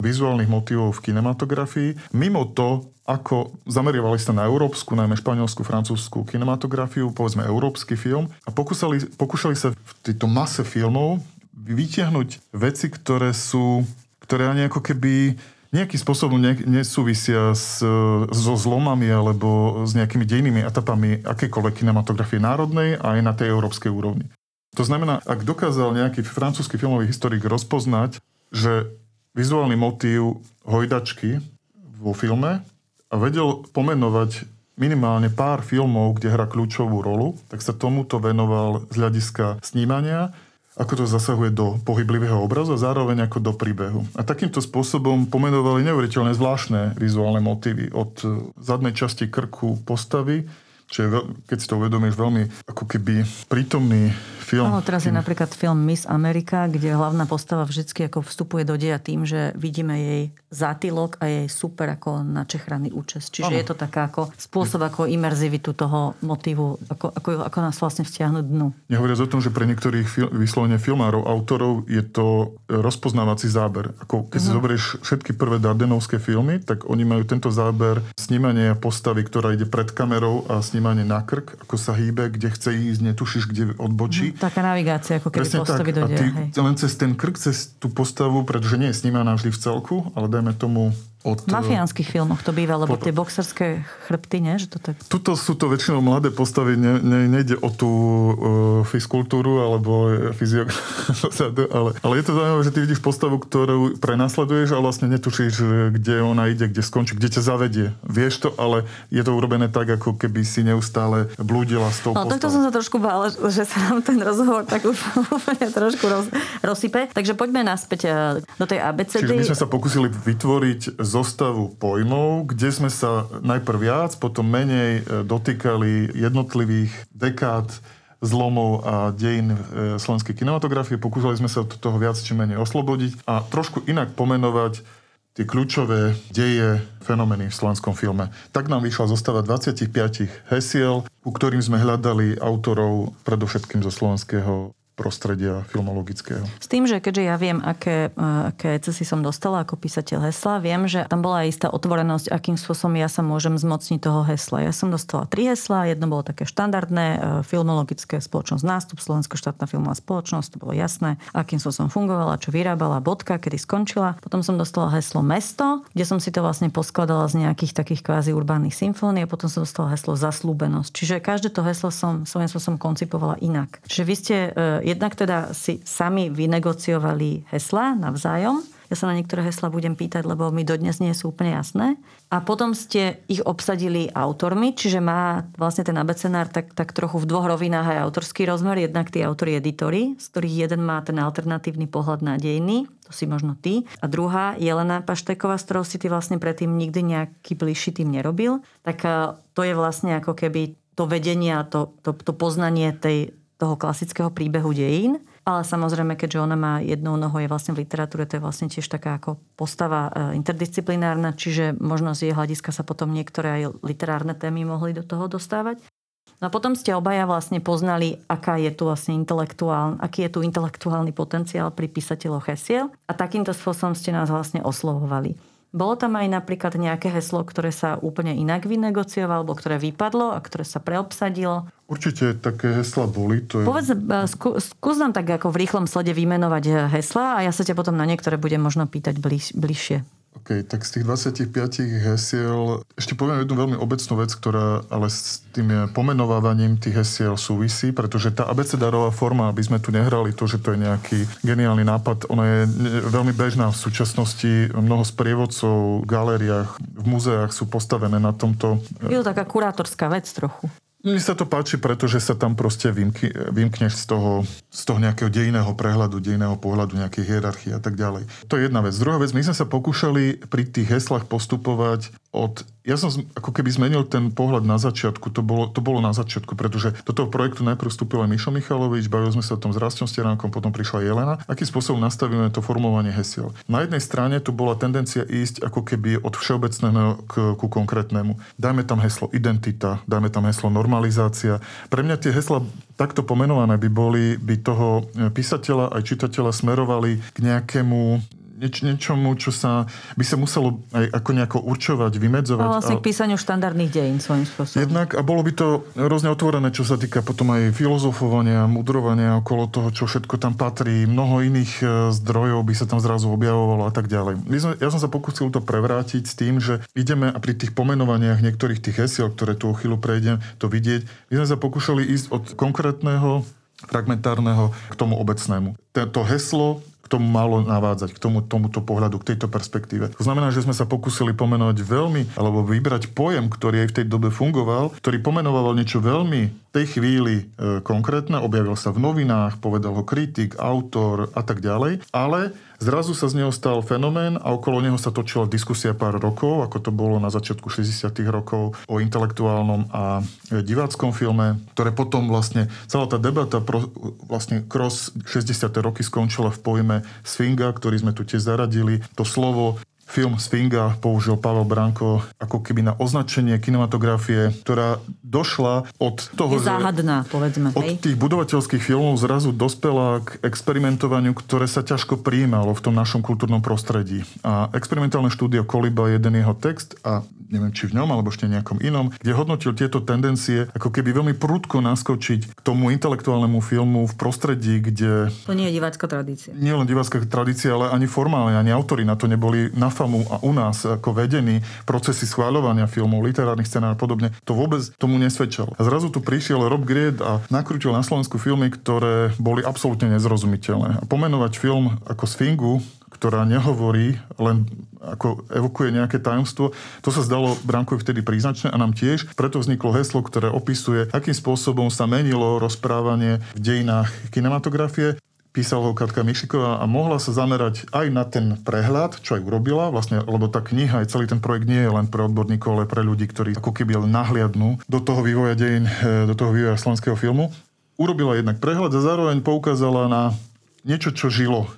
vizuálnych motivov v kinematografii. Mimo to, ako zameriavali sa na európsku, najmä španielskú, francúzskú kinematografiu, povedzme európsky film a pokúsali, pokúšali sa v tejto mase filmov vytiahnuť veci, ktoré sú, ktoré ani ako keby nejakým spôsobom ne, nesúvisia s, so zlomami alebo s nejakými dejnými etapami akékoľvek kinematografie národnej a aj na tej európskej úrovni. To znamená, ak dokázal nejaký francúzsky filmový historik rozpoznať, že vizuálny motív hojdačky vo filme a vedel pomenovať minimálne pár filmov, kde hrá kľúčovú rolu, tak sa tomuto venoval z hľadiska snímania, ako to zasahuje do pohyblivého obrazu a zároveň ako do príbehu. A takýmto spôsobom pomenovali neuveriteľne zvláštne vizuálne motívy od zadnej časti krku postavy, čo je, keď si to uvedomíš, veľmi ako keby prítomný film.
Áno, teraz je napríklad film Miss America, kde hlavná postava vždy ako vstupuje do deja tým, že vidíme jej zátylok a jej super ako načechraný účes. Čiže ano. je to taká ako spôsob ako imerzivitu toho motívu, ako, ako, ako nás vlastne vtiahnuť dnu.
Nehovoriac o tom, že pre niektorých fil, vyslovene filmárov, autorov je to rozpoznávací záber. Ako keď uh-huh. si mhm. zoberieš všetky prvé Dardenovské filmy, tak oni majú tento záber snímanie postavy, ktorá ide pred kamerou a snímanie na krk, ako sa hýbe, kde chce ísť, netušíš, kde odbočí.
Taká navigácia, ako keby Presne postavy tak. do deja,
len cez ten krk, cez tú postavu, pretože nie je snímaná vždy v celku, ale dajme tomu od...
Mafiánskych filmoch to býva, lebo tie boxerské chrbty, nie? Že to tak...
Tuto sú to väčšinou mladé postavy, ne, ne, nejde o tú uh, fizkultúru alebo fyzio... ale, ale je to zaujímavé, že ty vidíš postavu, ktorú prenasleduješ a vlastne netušíš, kde ona ide, kde skončí, kde ťa zavedie. Vieš to, ale je to urobené tak, ako keby si neustále blúdila s tou
no,
postavou.
takto som sa trošku bála, že sa nám ten rozhovor tak už úplne trošku roz, rozsype. Takže poďme naspäť do tej ABCD.
Čiže my sme sa pokúsili vytvoriť zostavu pojmov, kde sme sa najprv viac, potom menej e, dotýkali jednotlivých dekád zlomov a dejín e, slovenskej kinematografie. Pokúsili sme sa od toho viac či menej oslobodiť a trošku inak pomenovať tie kľúčové deje, fenomény v slovenskom filme. Tak nám vyšla zostava 25 hesiel, u ktorým sme hľadali autorov predovšetkým zo slovenského prostredia filmologického.
S tým, že keďže ja viem, aké, eh, aké cesy som dostala ako písateľ hesla, viem, že tam bola istá otvorenosť, akým spôsobom ja sa môžem zmocniť toho hesla. Ja som dostala tri hesla, jedno bolo také štandardné, eh, filmologické spoločnosť nástup, Slovenská štátna filmová spoločnosť, to bolo jasné, akým spôsobom fungovala, čo vyrábala, bodka, kedy skončila. Potom som dostala heslo mesto, kde som si to vlastne poskladala z nejakých takých kvázi urbánnych symfónií a potom som dostala heslo zaslúbenosť. Čiže každé to heslo som svojím spôsobom koncipovala inak. Čiže vy ste eh, jednak teda si sami vynegociovali hesla navzájom. Ja sa na niektoré hesla budem pýtať, lebo mi dodnes nie sú úplne jasné. A potom ste ich obsadili autormi, čiže má vlastne ten abecenár tak, tak trochu v dvoch rovinách aj autorský rozmer. Jednak tí autori editori, z ktorých jeden má ten alternatívny pohľad na dejiny, to si možno ty. A druhá, Jelena Pašteková, z ktorou si ty vlastne predtým nikdy nejaký bližší tým nerobil. Tak to je vlastne ako keby to vedenie a to, to, to poznanie tej, toho klasického príbehu dejín. Ale samozrejme, keďže ona má jednou nohou, je vlastne v literatúre, to je vlastne tiež taká ako postava e, interdisciplinárna, čiže možno z jej hľadiska sa potom niektoré aj literárne témy mohli do toho dostávať. No a potom ste obaja vlastne poznali, aká je tu vlastne intelektuál, aký je tu intelektuálny potenciál pri písateľoch hesiel a takýmto spôsobom ste nás vlastne oslovovali. Bolo tam aj napríklad nejaké heslo, ktoré sa úplne inak vynegociovalo, alebo ktoré vypadlo a ktoré sa preobsadilo?
Určite také hesla boli. To je...
Povedz, e, skú, skús nám tak ako v rýchlom slede vymenovať e, hesla a ja sa ťa potom na niektoré budem možno pýtať bliž, bližšie.
OK, tak z tých 25 hesiel ešte poviem jednu veľmi obecnú vec, ktorá ale s tým pomenovávaním tých hesiel súvisí, pretože tá abecedárová forma, aby sme tu nehrali to, že to je nejaký geniálny nápad, ona je veľmi bežná v súčasnosti. Mnoho sprievodcov v galériách, v múzeách sú postavené na tomto.
Je to taká kurátorská vec trochu.
Mne sa to páči, pretože sa tam proste vymky, vymkneš z toho, z toho nejakého dejného prehľadu, dejného pohľadu, nejakej hierarchie a tak ďalej. To je jedna vec. Druhá vec, my sme sa pokúšali pri tých heslách postupovať od ja som ako keby zmenil ten pohľad na začiatku. To bolo, to bolo na začiatku, pretože do toho projektu najprv vstúpil aj Mišo Michalovič, bavili sme sa o tom s Rastom Stieránkom, potom prišla Jelena. Akým spôsobom nastavíme to formovanie hesiel? Na jednej strane tu bola tendencia ísť ako keby od všeobecného k, ku konkrétnemu. Dajme tam heslo identita, dajme tam heslo normalizácia. Pre mňa tie hesla takto pomenované by boli, by toho písateľa aj čitateľa smerovali k nejakému nieč, niečomu, čo sa by sa muselo aj ako nejako určovať, vymedzovať.
A vlastne k písaniu štandardných dejín svojím spôsobom.
Jednak a bolo by to rôzne otvorené, čo sa týka potom aj filozofovania, mudrovania okolo toho, čo všetko tam patrí. Mnoho iných e, zdrojov by sa tam zrazu objavovalo a tak ďalej. Sme, ja som sa pokúsil to prevrátiť s tým, že ideme a pri tých pomenovaniach niektorých tých hesiel, ktoré tu o chvíľu prejdem, to vidieť, my sme sa pokúšali ísť od konkrétneho fragmentárneho k tomu obecnému. To heslo k tomu malo navádzať, k tomu, tomuto pohľadu, k tejto perspektíve. To znamená, že sme sa pokúsili pomenovať veľmi, alebo vybrať pojem, ktorý aj v tej dobe fungoval, ktorý pomenoval niečo veľmi tej chvíli e, konkrétne, objavil sa v novinách, povedal ho kritik, autor a tak ďalej, ale Zrazu sa z neho stal fenomén a okolo neho sa točila diskusia pár rokov, ako to bolo na začiatku 60. rokov o intelektuálnom a diváckom filme, ktoré potom vlastne, celá tá debata pro, vlastne cross 60. roky skončila v pojme Sfinga, ktorý sme tu tiež zaradili. To slovo Film Sfinga použil Pavel Branko ako keby na označenie kinematografie, ktorá došla od toho,
je záhadná, povedzme.
Od hej? tých budovateľských filmov zrazu dospela k experimentovaniu, ktoré sa ťažko prijímalo v tom našom kultúrnom prostredí. A experimentálne štúdio Koliba, jeden jeho text a neviem, či v ňom alebo ešte nejakom inom, kde hodnotil tieto tendencie ako keby veľmi prudko naskočiť k tomu intelektuálnemu filmu v prostredí, kde...
To nie je divácka tradícia.
Nie len divácka tradícia, ale ani formálne, ani autory na to neboli FAMu a u nás ako vedení procesy schváľovania filmov, literárnych scenár a podobne, to vôbec tomu nesvedčalo. A zrazu tu prišiel Rob Gried a nakrutil na Slovensku filmy, ktoré boli absolútne nezrozumiteľné. A pomenovať film ako Sfingu, ktorá nehovorí, len ako evokuje nejaké tajomstvo. To sa zdalo Brankovi vtedy príznačné a nám tiež. Preto vzniklo heslo, ktoré opisuje, akým spôsobom sa menilo rozprávanie v dejinách kinematografie písal ho Katka Mišiková a mohla sa zamerať aj na ten prehľad, čo aj urobila, vlastne, lebo tá kniha aj celý ten projekt nie je len pre odborníkov, ale pre ľudí, ktorí ako keby nahliadnú do toho vývoja dejín, eh, do toho vývoja slovenského filmu. Urobila jednak prehľad a zároveň poukázala na niečo, čo žilo e,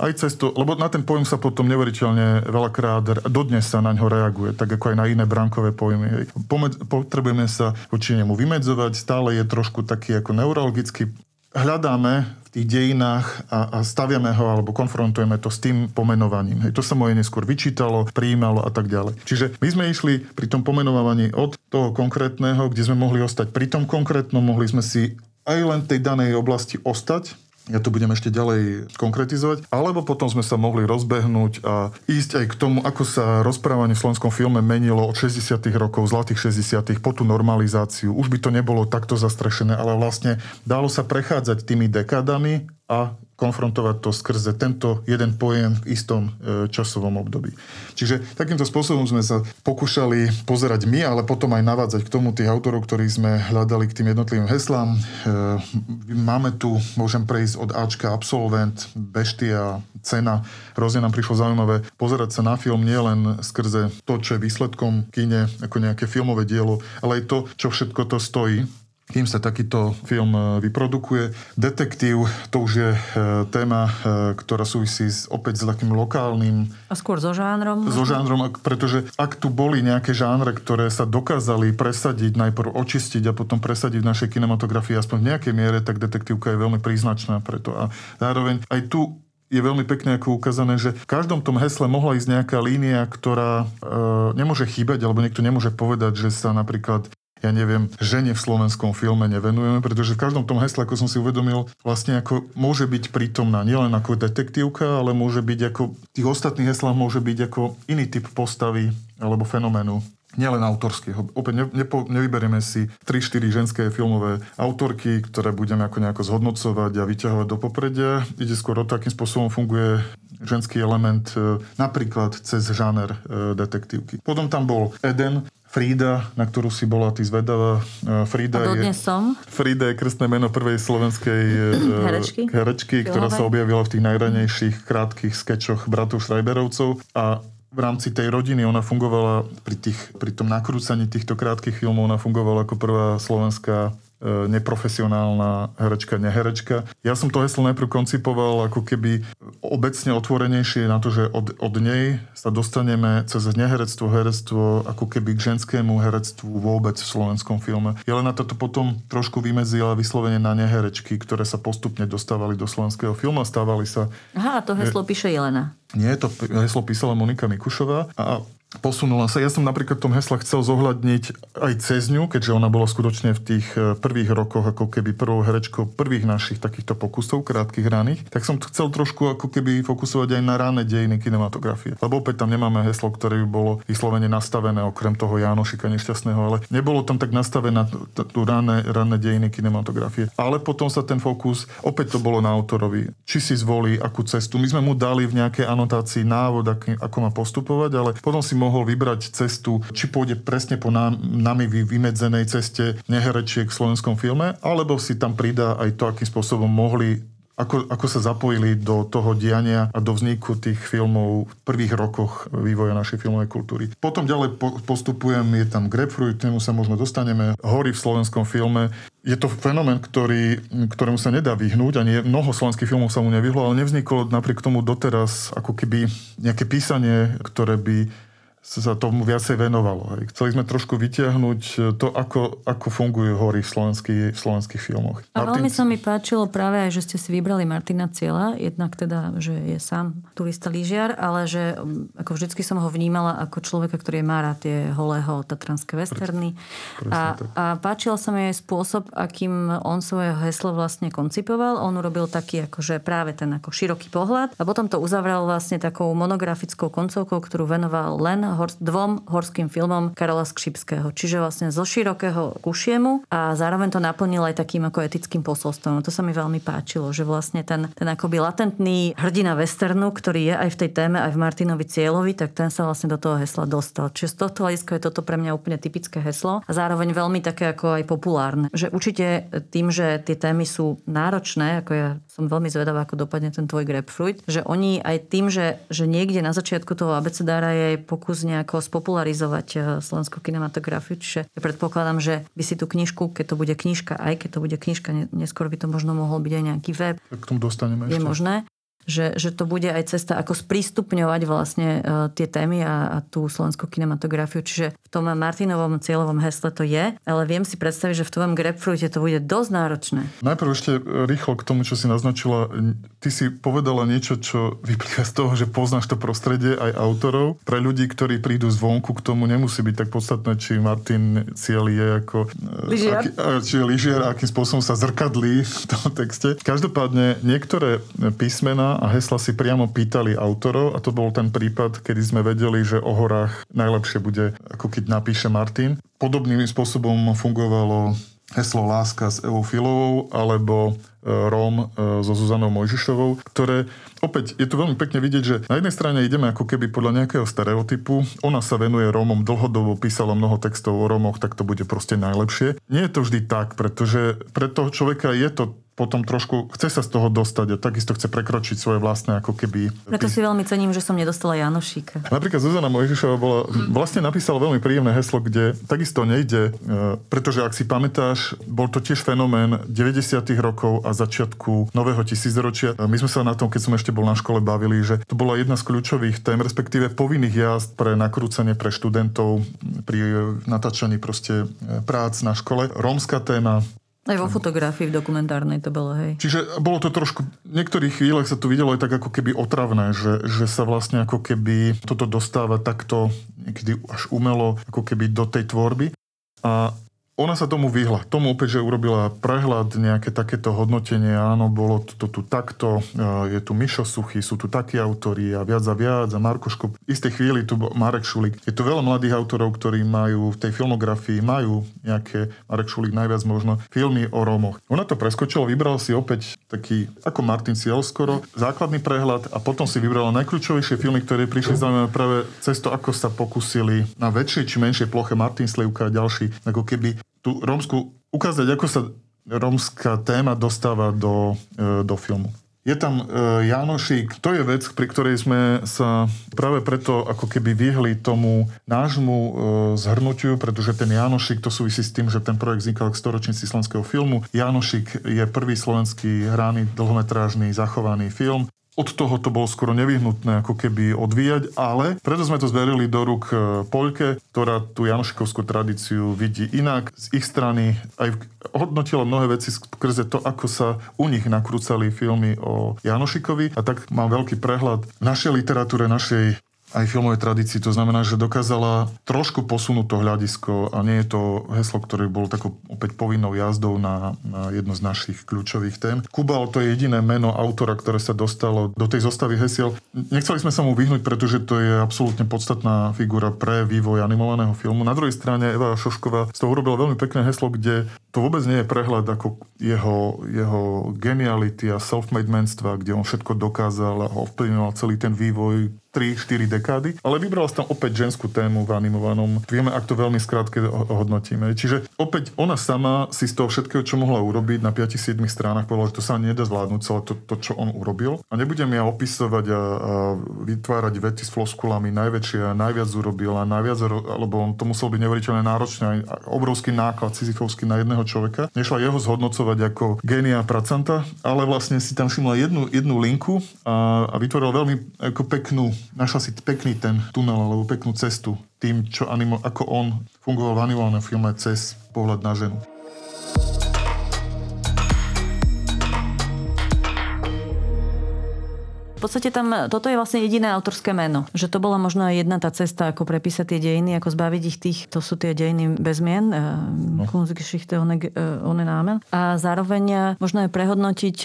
aj cez to, lebo na ten pojem sa potom neveriteľne veľakrát, dodnes sa na ňo reaguje, tak ako aj na iné brankové pojmy. Pomed, potrebujeme sa voči nemu vymedzovať, stále je trošku taký ako neurologický. Hľadáme v tých dejinách a, a staviame ho alebo konfrontujeme to s tým pomenovaním. Hej, to sa moje neskôr vyčítalo, prijímalo a tak ďalej. Čiže my sme išli pri tom pomenovaní od toho konkrétneho, kde sme mohli ostať pri tom konkrétnom, mohli sme si aj len tej danej oblasti ostať, ja to budem ešte ďalej konkretizovať, alebo potom sme sa mohli rozbehnúť a ísť aj k tomu, ako sa rozprávanie v slovenskom filme menilo od 60. rokov, zlatých 60. po tú normalizáciu. Už by to nebolo takto zastrešené, ale vlastne dalo sa prechádzať tými dekádami a konfrontovať to skrze tento jeden pojem v istom e, časovom období. Čiže takýmto spôsobom sme sa pokúšali pozerať my, ale potom aj navádzať k tomu tých autorov, ktorých sme hľadali k tým jednotlivým heslám. E, máme tu, môžem prejsť od Ačka Absolvent, Beštia, Cena. Hrozne nám prišlo zaujímavé pozerať sa na film nielen skrze to, čo je výsledkom kine, ako nejaké filmové dielo, ale aj to, čo všetko to stojí kým sa takýto film e, vyprodukuje. Detektív, to už je e, téma, e, ktorá súvisí s, opäť s takým lokálnym...
A skôr so žánrom?
So žánrom, pretože ak tu boli nejaké žánre, ktoré sa dokázali presadiť, najprv očistiť a potom presadiť v našej kinematografii aspoň v nejakej miere, tak detektívka je veľmi príznačná preto. A zároveň aj tu je veľmi pekne ako ukázané, že v každom tom hesle mohla ísť nejaká línia, ktorá e, nemôže chýbať, alebo niekto nemôže povedať, že sa napríklad ja neviem, žene v slovenskom filme nevenujeme, pretože v každom tom hesle, ako som si uvedomil, vlastne ako môže byť prítomná nielen ako detektívka, ale môže byť ako, v tých ostatných heslách môže byť ako iný typ postavy alebo fenoménu nielen autorského. Opäť ne, nepo, nevyberieme si 3-4 ženské filmové autorky, ktoré budeme ako nejako zhodnocovať a vyťahovať do popredia. Ide skôr o to, akým spôsobom funguje ženský element e, napríklad cez žáner e, detektívky. Potom tam bol Eden, Frida, na ktorú si bola ty zvedavá.
E, Frida je,
som. Frida je krstné meno prvej slovenskej
e, herečky,
herečky ktorá sa objavila v tých najranejších krátkých skečoch bratov Schreiberovcov a v rámci tej rodiny ona fungovala pri, tých, pri tom nakrúcaní týchto krátkých filmov, ona fungovala ako prvá slovenská neprofesionálna herečka, neherečka. Ja som to heslo najprv koncipoval ako keby obecne otvorenejšie na to, že od, od nej sa dostaneme cez neherectvo, herectvo ako keby k ženskému herectvu vôbec v slovenskom filme. Jelena toto potom trošku vymedzila vyslovene na neherečky, ktoré sa postupne dostávali do slovenského filmu a stávali sa...
Aha, a to heslo píše Jelena.
Nie, to heslo písala Monika Mikušová a posunula sa. Ja som napríklad v tom hesle chcel zohľadniť aj cez ňu, keďže ona bola skutočne v tých e, prvých rokoch ako keby prvou herečkou prvých našich takýchto pokusov, krátkých raných, tak som chcel trošku ako keby fokusovať aj na ráne dejiny kinematografie. Lebo opäť tam nemáme heslo, ktoré by bolo vyslovene nastavené okrem toho Jánošika nešťastného, ale nebolo tam tak nastavené tú ráne, ráne dejiny kinematografie. Ale potom sa ten fokus, opäť to bolo na autorovi. Či si zvolí akú cestu. My sme mu dali v nejakej anotácii návod, ako má postupovať, ale potom si mohol vybrať cestu, či pôjde presne po nami vymedzenej ceste neherečiek v slovenskom filme, alebo si tam pridá aj to, akým spôsobom mohli ako, ako sa zapojili do toho diania a do vzniku tých filmov v prvých rokoch vývoja našej filmovej kultúry. Potom ďalej po, postupujem, je tam Grapefruit, k sa možno dostaneme, hory v slovenskom filme. Je to fenomén, ktorý, ktorému sa nedá vyhnúť, ani mnoho slovenských filmov sa mu nevyhlo, ale nevzniklo napriek tomu doteraz ako keby nejaké písanie, ktoré by sa tomu viacej venovalo. Hej. Chceli sme trošku vytiahnuť to, ako, ako fungujú hory v slovenských, v slovenských filmoch.
A veľmi sa mi páčilo práve aj, že ste si vybrali Martina Ciela, jednak teda, že je sám turista lyžiar, ale že ako vždycky som ho vnímala ako človeka, ktorý má rád tie holého tatranské westerny. A, a páčil sa mi aj spôsob, akým on svoje heslo vlastne koncipoval. On urobil taký akože práve ten ako široký pohľad a potom to uzavrel vlastne takou monografickou koncovkou, ktorú venoval len hor- dvom horským filmom Karola Skřipského. Čiže vlastne zo širokého k ušiemu a zároveň to naplnil aj takým ako etickým posolstvom. To sa mi veľmi páčilo, že vlastne ten, ten akoby latentný hrdina westernu, ktorý je aj v tej téme, aj v Martinovi Cieľovi, tak ten sa vlastne do toho hesla dostal. Čiže z tohto hľadiska je toto pre mňa úplne typické heslo a zároveň veľmi také ako aj populárne. Že určite tým, že tie témy sú náročné, ako ja som veľmi zvedavá, ako dopadne ten tvoj grapefruit, že oni aj tým, že, že niekde na začiatku toho abecedára je pokus nejako spopularizovať eh, slovenskú kinematografiu. Čiže ja predpokladám, že by si tú knižku, keď to bude knižka, aj keď to bude knižka, neskôr by to možno mohol byť aj nejaký web.
K tomu dostaneme
Je
ešte.
možné že, že to bude aj cesta, ako sprístupňovať vlastne uh, tie témy a, a tú slovenskú kinematografiu. Čiže v tom Martinovom cieľovom hesle to je, ale viem si predstaviť, že v tvojom grapefruite to bude dosť náročné.
Najprv ešte rýchlo k tomu, čo si naznačila. Ty si povedala niečo, čo vyplýva z toho, že poznáš to prostredie aj autorov. Pre ľudí, ktorí prídu zvonku, k tomu nemusí byť tak podstatné, či Martin Ciel je ako...
Lyžiar.
Aký, či je lyžiar, akým spôsobom sa zrkadlí v tom texte. Každopádne niektoré písmená a hesla si priamo pýtali autorov a to bol ten prípad, kedy sme vedeli, že o horách najlepšie bude, ako keď napíše Martin. Podobným spôsobom fungovalo heslo Láska s Evou Filovou alebo e, Róm e, so Zuzanou Mojžišovou, ktoré opäť je tu veľmi pekne vidieť, že na jednej strane ideme ako keby podľa nejakého stereotypu, ona sa venuje Rómom dlhodobo, písala mnoho textov o Rómoch, tak to bude proste najlepšie. Nie je to vždy tak, pretože pre toho človeka je to potom trošku chce sa z toho dostať a takisto chce prekročiť svoje vlastné ako keby...
Preto si veľmi cením, že som nedostala Janošíka.
Napríklad Zuzana Mojžišová bola, vlastne napísala veľmi príjemné heslo, kde takisto nejde, e, pretože ak si pamätáš, bol to tiež fenomén 90. rokov a začiatku nového tisícročia. My sme sa na tom, keď som ešte bol na škole, bavili, že to bola jedna z kľúčových tém, respektíve povinných jazd pre nakrúcanie pre študentov pri natáčaní proste e, prác na škole. Rómska téma,
aj vo fotografii v dokumentárnej to bolo, hej.
Čiže bolo to trošku, v niektorých chvíľach sa to videlo aj tak ako keby otravné, že, že sa vlastne ako keby toto dostáva takto niekedy až umelo ako keby do tej tvorby. A ona sa tomu vyhla. Tomu opäť, že urobila prehľad, nejaké takéto hodnotenie, áno, bolo to, tu takto, je tu Mišo Suchy, sú tu takí autori a viac a viac a Marko Škop. V istej chvíli tu Marek Šulík. Je tu veľa mladých autorov, ktorí majú v tej filmografii, majú nejaké, Marek Šulík najviac možno, filmy o Rómoch. Ona to preskočila, vybrala si opäť taký, ako Martin Ciel skoro, základný prehľad a potom si vybrala najkľúčovejšie filmy, ktoré prišli zaujímavé práve cez to, ako sa pokusili na väčšej či menšej ploche Martin Slivka a ďalší, ako keby tú rómsku, ukázať, ako sa rómska téma dostáva do, e, do filmu. Je tam e, Janošik, to je vec, pri ktorej sme sa práve preto ako keby vyhli tomu nášmu e, zhrnutiu, pretože ten Janošik, to súvisí s tým, že ten projekt vznikal k storočnici slovenského filmu. Janošik je prvý slovenský hraný dlhometrážny zachovaný film od toho to bolo skoro nevyhnutné ako keby odvíjať, ale preto sme to zverili do rúk e, Poľke, ktorá tú Janošikovskú tradíciu vidí inak. Z ich strany aj hodnotila mnohé veci skrze to, ako sa u nich nakrúcali filmy o Janošikovi a tak mám veľký prehľad našej literatúre, našej aj filmovej tradícii. To znamená, že dokázala trošku posunúť to hľadisko a nie je to heslo, ktoré bolo takou opäť povinnou jazdou na, na jednu z našich kľúčových tém. Kubal to je jediné meno autora, ktoré sa dostalo do tej zostavy hesiel. Nechceli sme sa mu vyhnúť, pretože to je absolútne podstatná figura pre vývoj animovaného filmu. Na druhej strane Eva Šošková z toho urobila veľmi pekné heslo, kde to vôbec nie je prehľad ako jeho, jeho geniality a self-made manstva, kde on všetko dokázal a ovplyvňoval celý ten vývoj 3-4 dekády, ale vybral tam opäť ženskú tému v animovanom. Vieme, ak to veľmi skrátke hodnotíme. Čiže opäť ona sama si z toho všetkého, čo mohla urobiť na 5-7 stránach, povedala, že to sa nedá zvládnuť celé to, to, čo on urobil. A nebudem ja opisovať a, a vytvárať vety s floskulami, najväčšie a najviac urobil a najviac, lebo on to musel byť neuveriteľne náročné, aj obrovský náklad sizifovský na jedného človeka. Nešla jeho zhodnocovať ako genia pracanta, ale vlastne si tam všimla jednu, jednu linku a, a vytvoril veľmi ako peknú našla si pekný ten tunel alebo peknú cestu tým, čo animo, ako on fungoval v animovanom filme cez pohľad na ženu.
Podstate tam, toto je vlastne jediné autorské meno. Že to bola možno aj jedna tá cesta, ako prepísať tie dejiny, ako zbaviť ich tých, to sú tie dejiny bez mien, no. Kunstgeschichte ohne, ohne námen. A zároveň e, možno aj prehodnotiť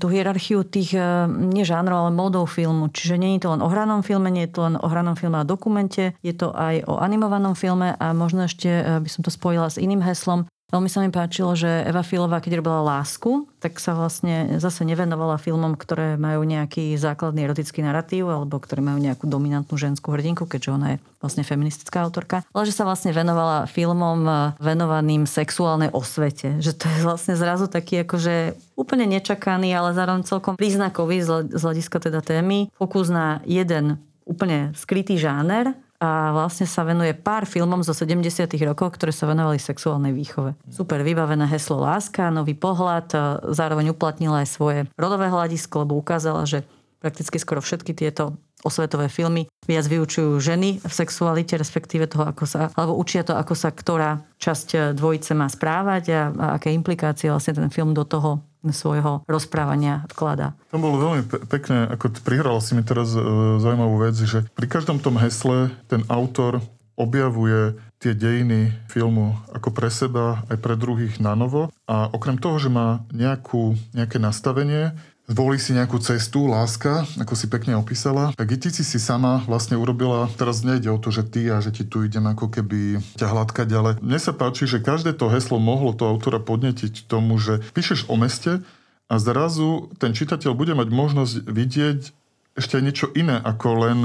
tú hierarchiu tých, nie žánrov, ale módov filmu. Čiže nie je to len o hranom filme, nie je to len o hranom filme a dokumente, je to aj o animovanom filme a možno ešte by som to spojila s iným heslom, Veľmi sa mi páčilo, že Eva Filová, keď robila Lásku, tak sa vlastne zase nevenovala filmom, ktoré majú nejaký základný erotický narratív alebo ktoré majú nejakú dominantnú ženskú hrdinku, keďže ona je vlastne feministická autorka, ale že sa vlastne venovala filmom venovaným sexuálnej osvete. Že to je vlastne zrazu taký akože úplne nečakaný, ale zároveň celkom príznakový z hľadiska teda témy. Fokus na jeden úplne skrytý žáner a vlastne sa venuje pár filmom zo 70 rokov, ktoré sa venovali sexuálnej výchove. Super vybavené heslo láska, nový pohľad, zároveň uplatnila aj svoje rodové hľadisko, lebo ukázala, že prakticky skoro všetky tieto osvetové filmy viac vyučujú ženy v sexualite, respektíve toho, ako sa, alebo učia to, ako sa ktorá časť dvojice má správať a, a aké implikácie vlastne ten film do toho svojho rozprávania vkladá.
To bolo veľmi pe- pekné, ako prihral si mi teraz e, zaujímavú vec, že pri každom tom hesle ten autor objavuje tie dejiny filmu ako pre seba aj pre druhých na novo a okrem toho, že má nejakú, nejaké nastavenie, zvolí si nejakú cestu, láska, ako si pekne opísala, tak i ty si sama vlastne urobila, teraz nejde o to, že ty a že ti tu idem ako keby ťa hladkať, ale mne sa páči, že každé to heslo mohlo to autora podnetiť tomu, že píšeš o meste a zrazu ten čitateľ bude mať možnosť vidieť ešte niečo iné ako len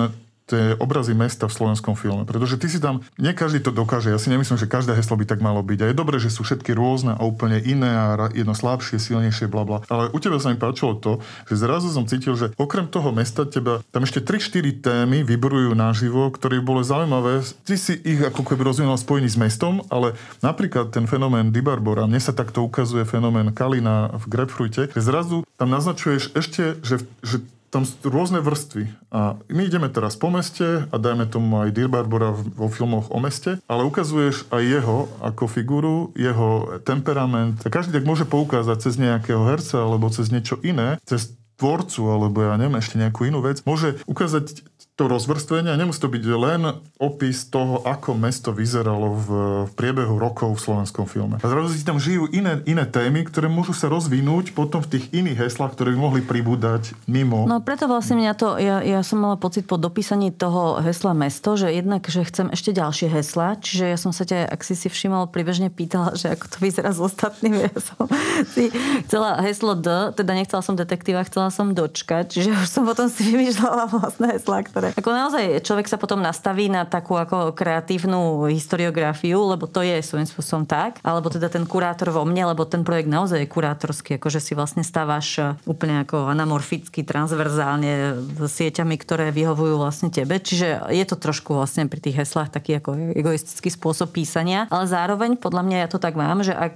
tie obrazy mesta v slovenskom filme. Pretože ty si tam, nie každý to dokáže. Ja si nemyslím, že každé heslo by tak malo byť. A je dobré, že sú všetky rôzne a úplne iné a jedno slabšie, silnejšie, bla bla. Ale u teba sa mi páčilo to, že zrazu som cítil, že okrem toho mesta teba tam ešte 3-4 témy vyborujú naživo, ktoré boli zaujímavé. Ty si ich ako keby rozvinul spojený s mestom, ale napríklad ten fenomén Dibarbora, mne sa takto ukazuje fenomén Kalina v Grapefruite, že zrazu tam naznačuješ ešte, že, že tam sú rôzne vrstvy. A my ideme teraz po meste a dajme tomu aj Dear Barbara vo filmoch o meste, ale ukazuješ aj jeho ako figuru, jeho temperament. A každý tak môže poukázať cez nejakého herca alebo cez niečo iné, cez tvorcu alebo ja neviem, ešte nejakú inú vec, môže ukázať to rozvrstvenie nemusí to byť len opis toho, ako mesto vyzeralo v, v priebehu rokov v slovenskom filme. A zrazu si tam žijú iné, iné témy, ktoré môžu sa rozvinúť potom v tých iných heslách, ktoré by mohli pribúdať mimo.
No preto vlastne mňa to, ja, ja som mala pocit po dopísaní toho hesla mesto, že jednak, že chcem ešte ďalšie hesla, čiže ja som sa ťa, ak si si všimol, pribežne pýtala, že ako to vyzerá s ostatnými. Ja som si chcela heslo D, teda nechcela som detektíva, chcela som dočkať, čiže už som potom si vymýšľala vlastné heslá, ktoré dobre. Ako naozaj človek sa potom nastaví na takú ako kreatívnu historiografiu, lebo to je svojím spôsobom tak, alebo teda ten kurátor vo mne, lebo ten projekt naozaj je kurátorský, akože si vlastne stávaš úplne ako anamorficky, transverzálne sieťami, ktoré vyhovujú vlastne tebe. Čiže je to trošku vlastne pri tých heslách taký ako egoistický spôsob písania, ale zároveň podľa mňa ja to tak mám, že ak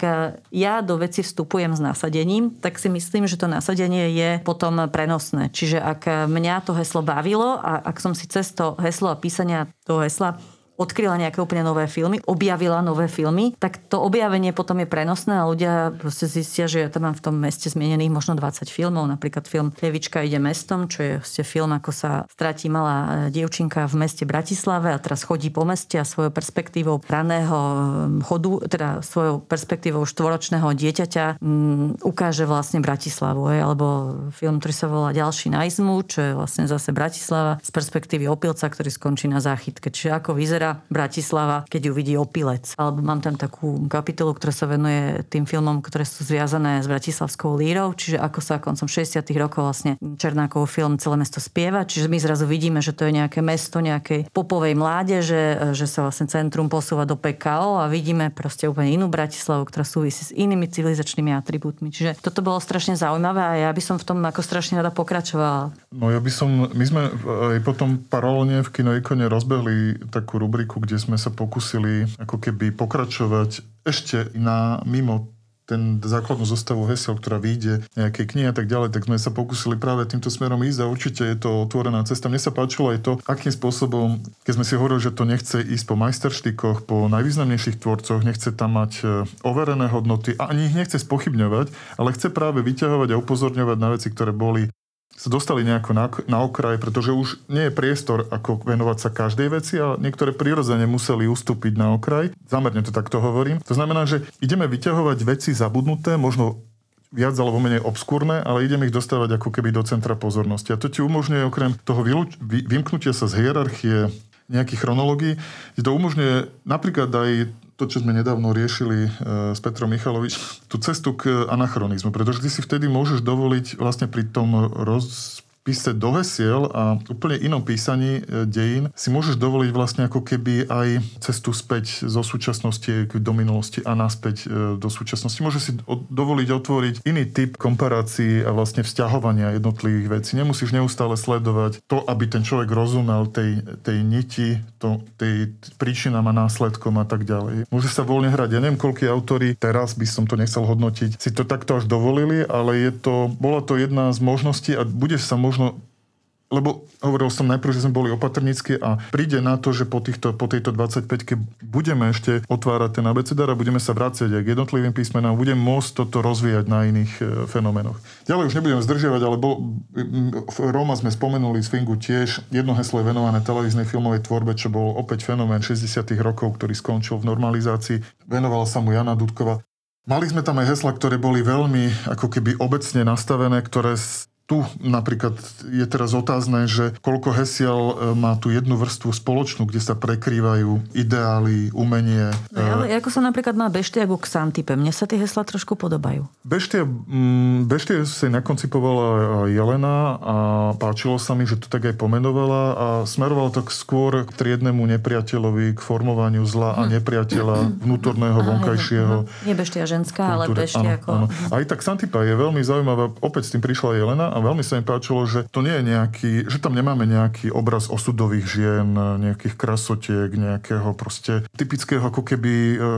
ja do veci vstupujem s nasadením, tak si myslím, že to nasadenie je potom prenosné. Čiže ak mňa to heslo bavilo a ak som si cez to heslo a písania toho hesla odkryla nejaké úplne nové filmy, objavila nové filmy, tak to objavenie potom je prenosné a ľudia proste zistia, že ja tam mám v tom meste zmienených možno 20 filmov, napríklad film Levička ide mestom, čo je vlastne film, ako sa stratí malá e, dievčinka v meste Bratislave a teraz chodí po meste a svojou perspektívou raného chodu, teda svojou perspektívou štvoročného dieťaťa um, ukáže vlastne Bratislavu. Je, alebo film, ktorý sa volá Ďalší na izmu, čo je vlastne zase Bratislava z perspektívy opilca, ktorý skončí na záchytke. Čiže ako vyzerá Bratislava, keď ju vidí opilec. Alebo mám tam takú kapitolu, ktorá sa venuje tým filmom, ktoré sú zviazané s Bratislavskou lírou, čiže ako sa koncom 60. rokov vlastne Černákov film Celé mesto spieva, čiže my zrazu vidíme, že to je nejaké mesto nejakej popovej mládeže, že sa vlastne centrum posúva do PKO a vidíme proste úplne inú Bratislavu, ktorá súvisí s inými civilizačnými atribútmi. Čiže toto bolo strašne zaujímavé a ja by som v tom ako strašne rada pokračovala.
No ja by som, my sme aj potom paralelne v Kinoikone rozbehli takú rubriku, kde sme sa pokusili ako keby pokračovať ešte na mimo ten základnú zostavu hesiel, ktorá vyjde nejaké knihy a tak ďalej, tak sme sa pokúsili práve týmto smerom ísť a určite je to otvorená cesta. Mne sa páčilo aj to, akým spôsobom, keď sme si hovorili, že to nechce ísť po majsterštikoch, po najvýznamnejších tvorcoch, nechce tam mať e, overené hodnoty a ani ich nechce spochybňovať, ale chce práve vyťahovať a upozorňovať na veci, ktoré boli sa dostali nejako na, na okraj, pretože už nie je priestor, ako venovať sa každej veci a niektoré prirodzene museli ustúpiť na okraj. Zamerne to takto hovorím. To znamená, že ideme vyťahovať veci zabudnuté, možno viac alebo menej obskúrne, ale ideme ich dostávať ako keby do centra pozornosti. A to ti umožňuje okrem toho vylúč- vy- vymknutia sa z hierarchie nejakých chronológií, to umožňuje napríklad aj to, čo sme nedávno riešili e, s Petrom Michalovič, tú cestu k anachronizmu, pretože ty si vtedy môžeš dovoliť vlastne pri tom roz, písať do hesiel a úplne inom písaní e, dejín si môžeš dovoliť vlastne ako keby aj cestu späť zo súčasnosti do minulosti a naspäť e, do súčasnosti. Môžeš si dovoliť otvoriť iný typ komparácií a vlastne vzťahovania jednotlivých vecí. Nemusíš neustále sledovať to, aby ten človek rozumel tej, tej niti, to, tej príčinám a následkom a tak ďalej. Môže sa voľne hrať. Ja neviem, koľko autory, teraz by som to nechcel hodnotiť, si to takto až dovolili, ale je to, bola to jedna z možností a bude sa možno lebo hovoril som najprv, že sme boli opatrnícky a príde na to, že po, týchto, po tejto 25-ke budeme ešte otvárať ten abecedár a budeme sa vrácať aj k jednotlivým písmenám, budem môcť toto rozvíjať na iných e, fenoménoch. Ďalej už nebudem zdržiavať, ale bol, v Roma sme spomenuli z tiež jedno heslo je venované televíznej filmovej tvorbe, čo bol opäť fenomén 60 rokov, ktorý skončil v normalizácii. Venovala sa mu Jana Dudkova. Mali sme tam aj hesla, ktoré boli veľmi ako keby obecne nastavené, ktoré tu napríklad je teraz otázne, že koľko hesiel e, má tú jednu vrstvu spoločnú, kde sa prekrývajú ideály, umenie.
No, ale ako sa napríklad má Beštia ku Xantipe? Mne sa tie hesla trošku podobajú.
Beštia, mm, Beštia sa nakoncipovala Jelena a páčilo sa mi, že to tak aj pomenovala a smerovalo to skôr k triednemu nepriateľovi, k formovaniu zla a hm. nepriateľa vnútorného, vonkajšieho.
Nie Beštia ženská, kultúre. ale Beštia ako... Áno.
Aj tak Xantipa je veľmi zaujímavá. Opäť s tým prišla Jelena a veľmi sa mi páčilo, že to nie je nejaký, že tam nemáme nejaký obraz osudových žien, nejakých krasotiek, nejakého proste typického ako keby,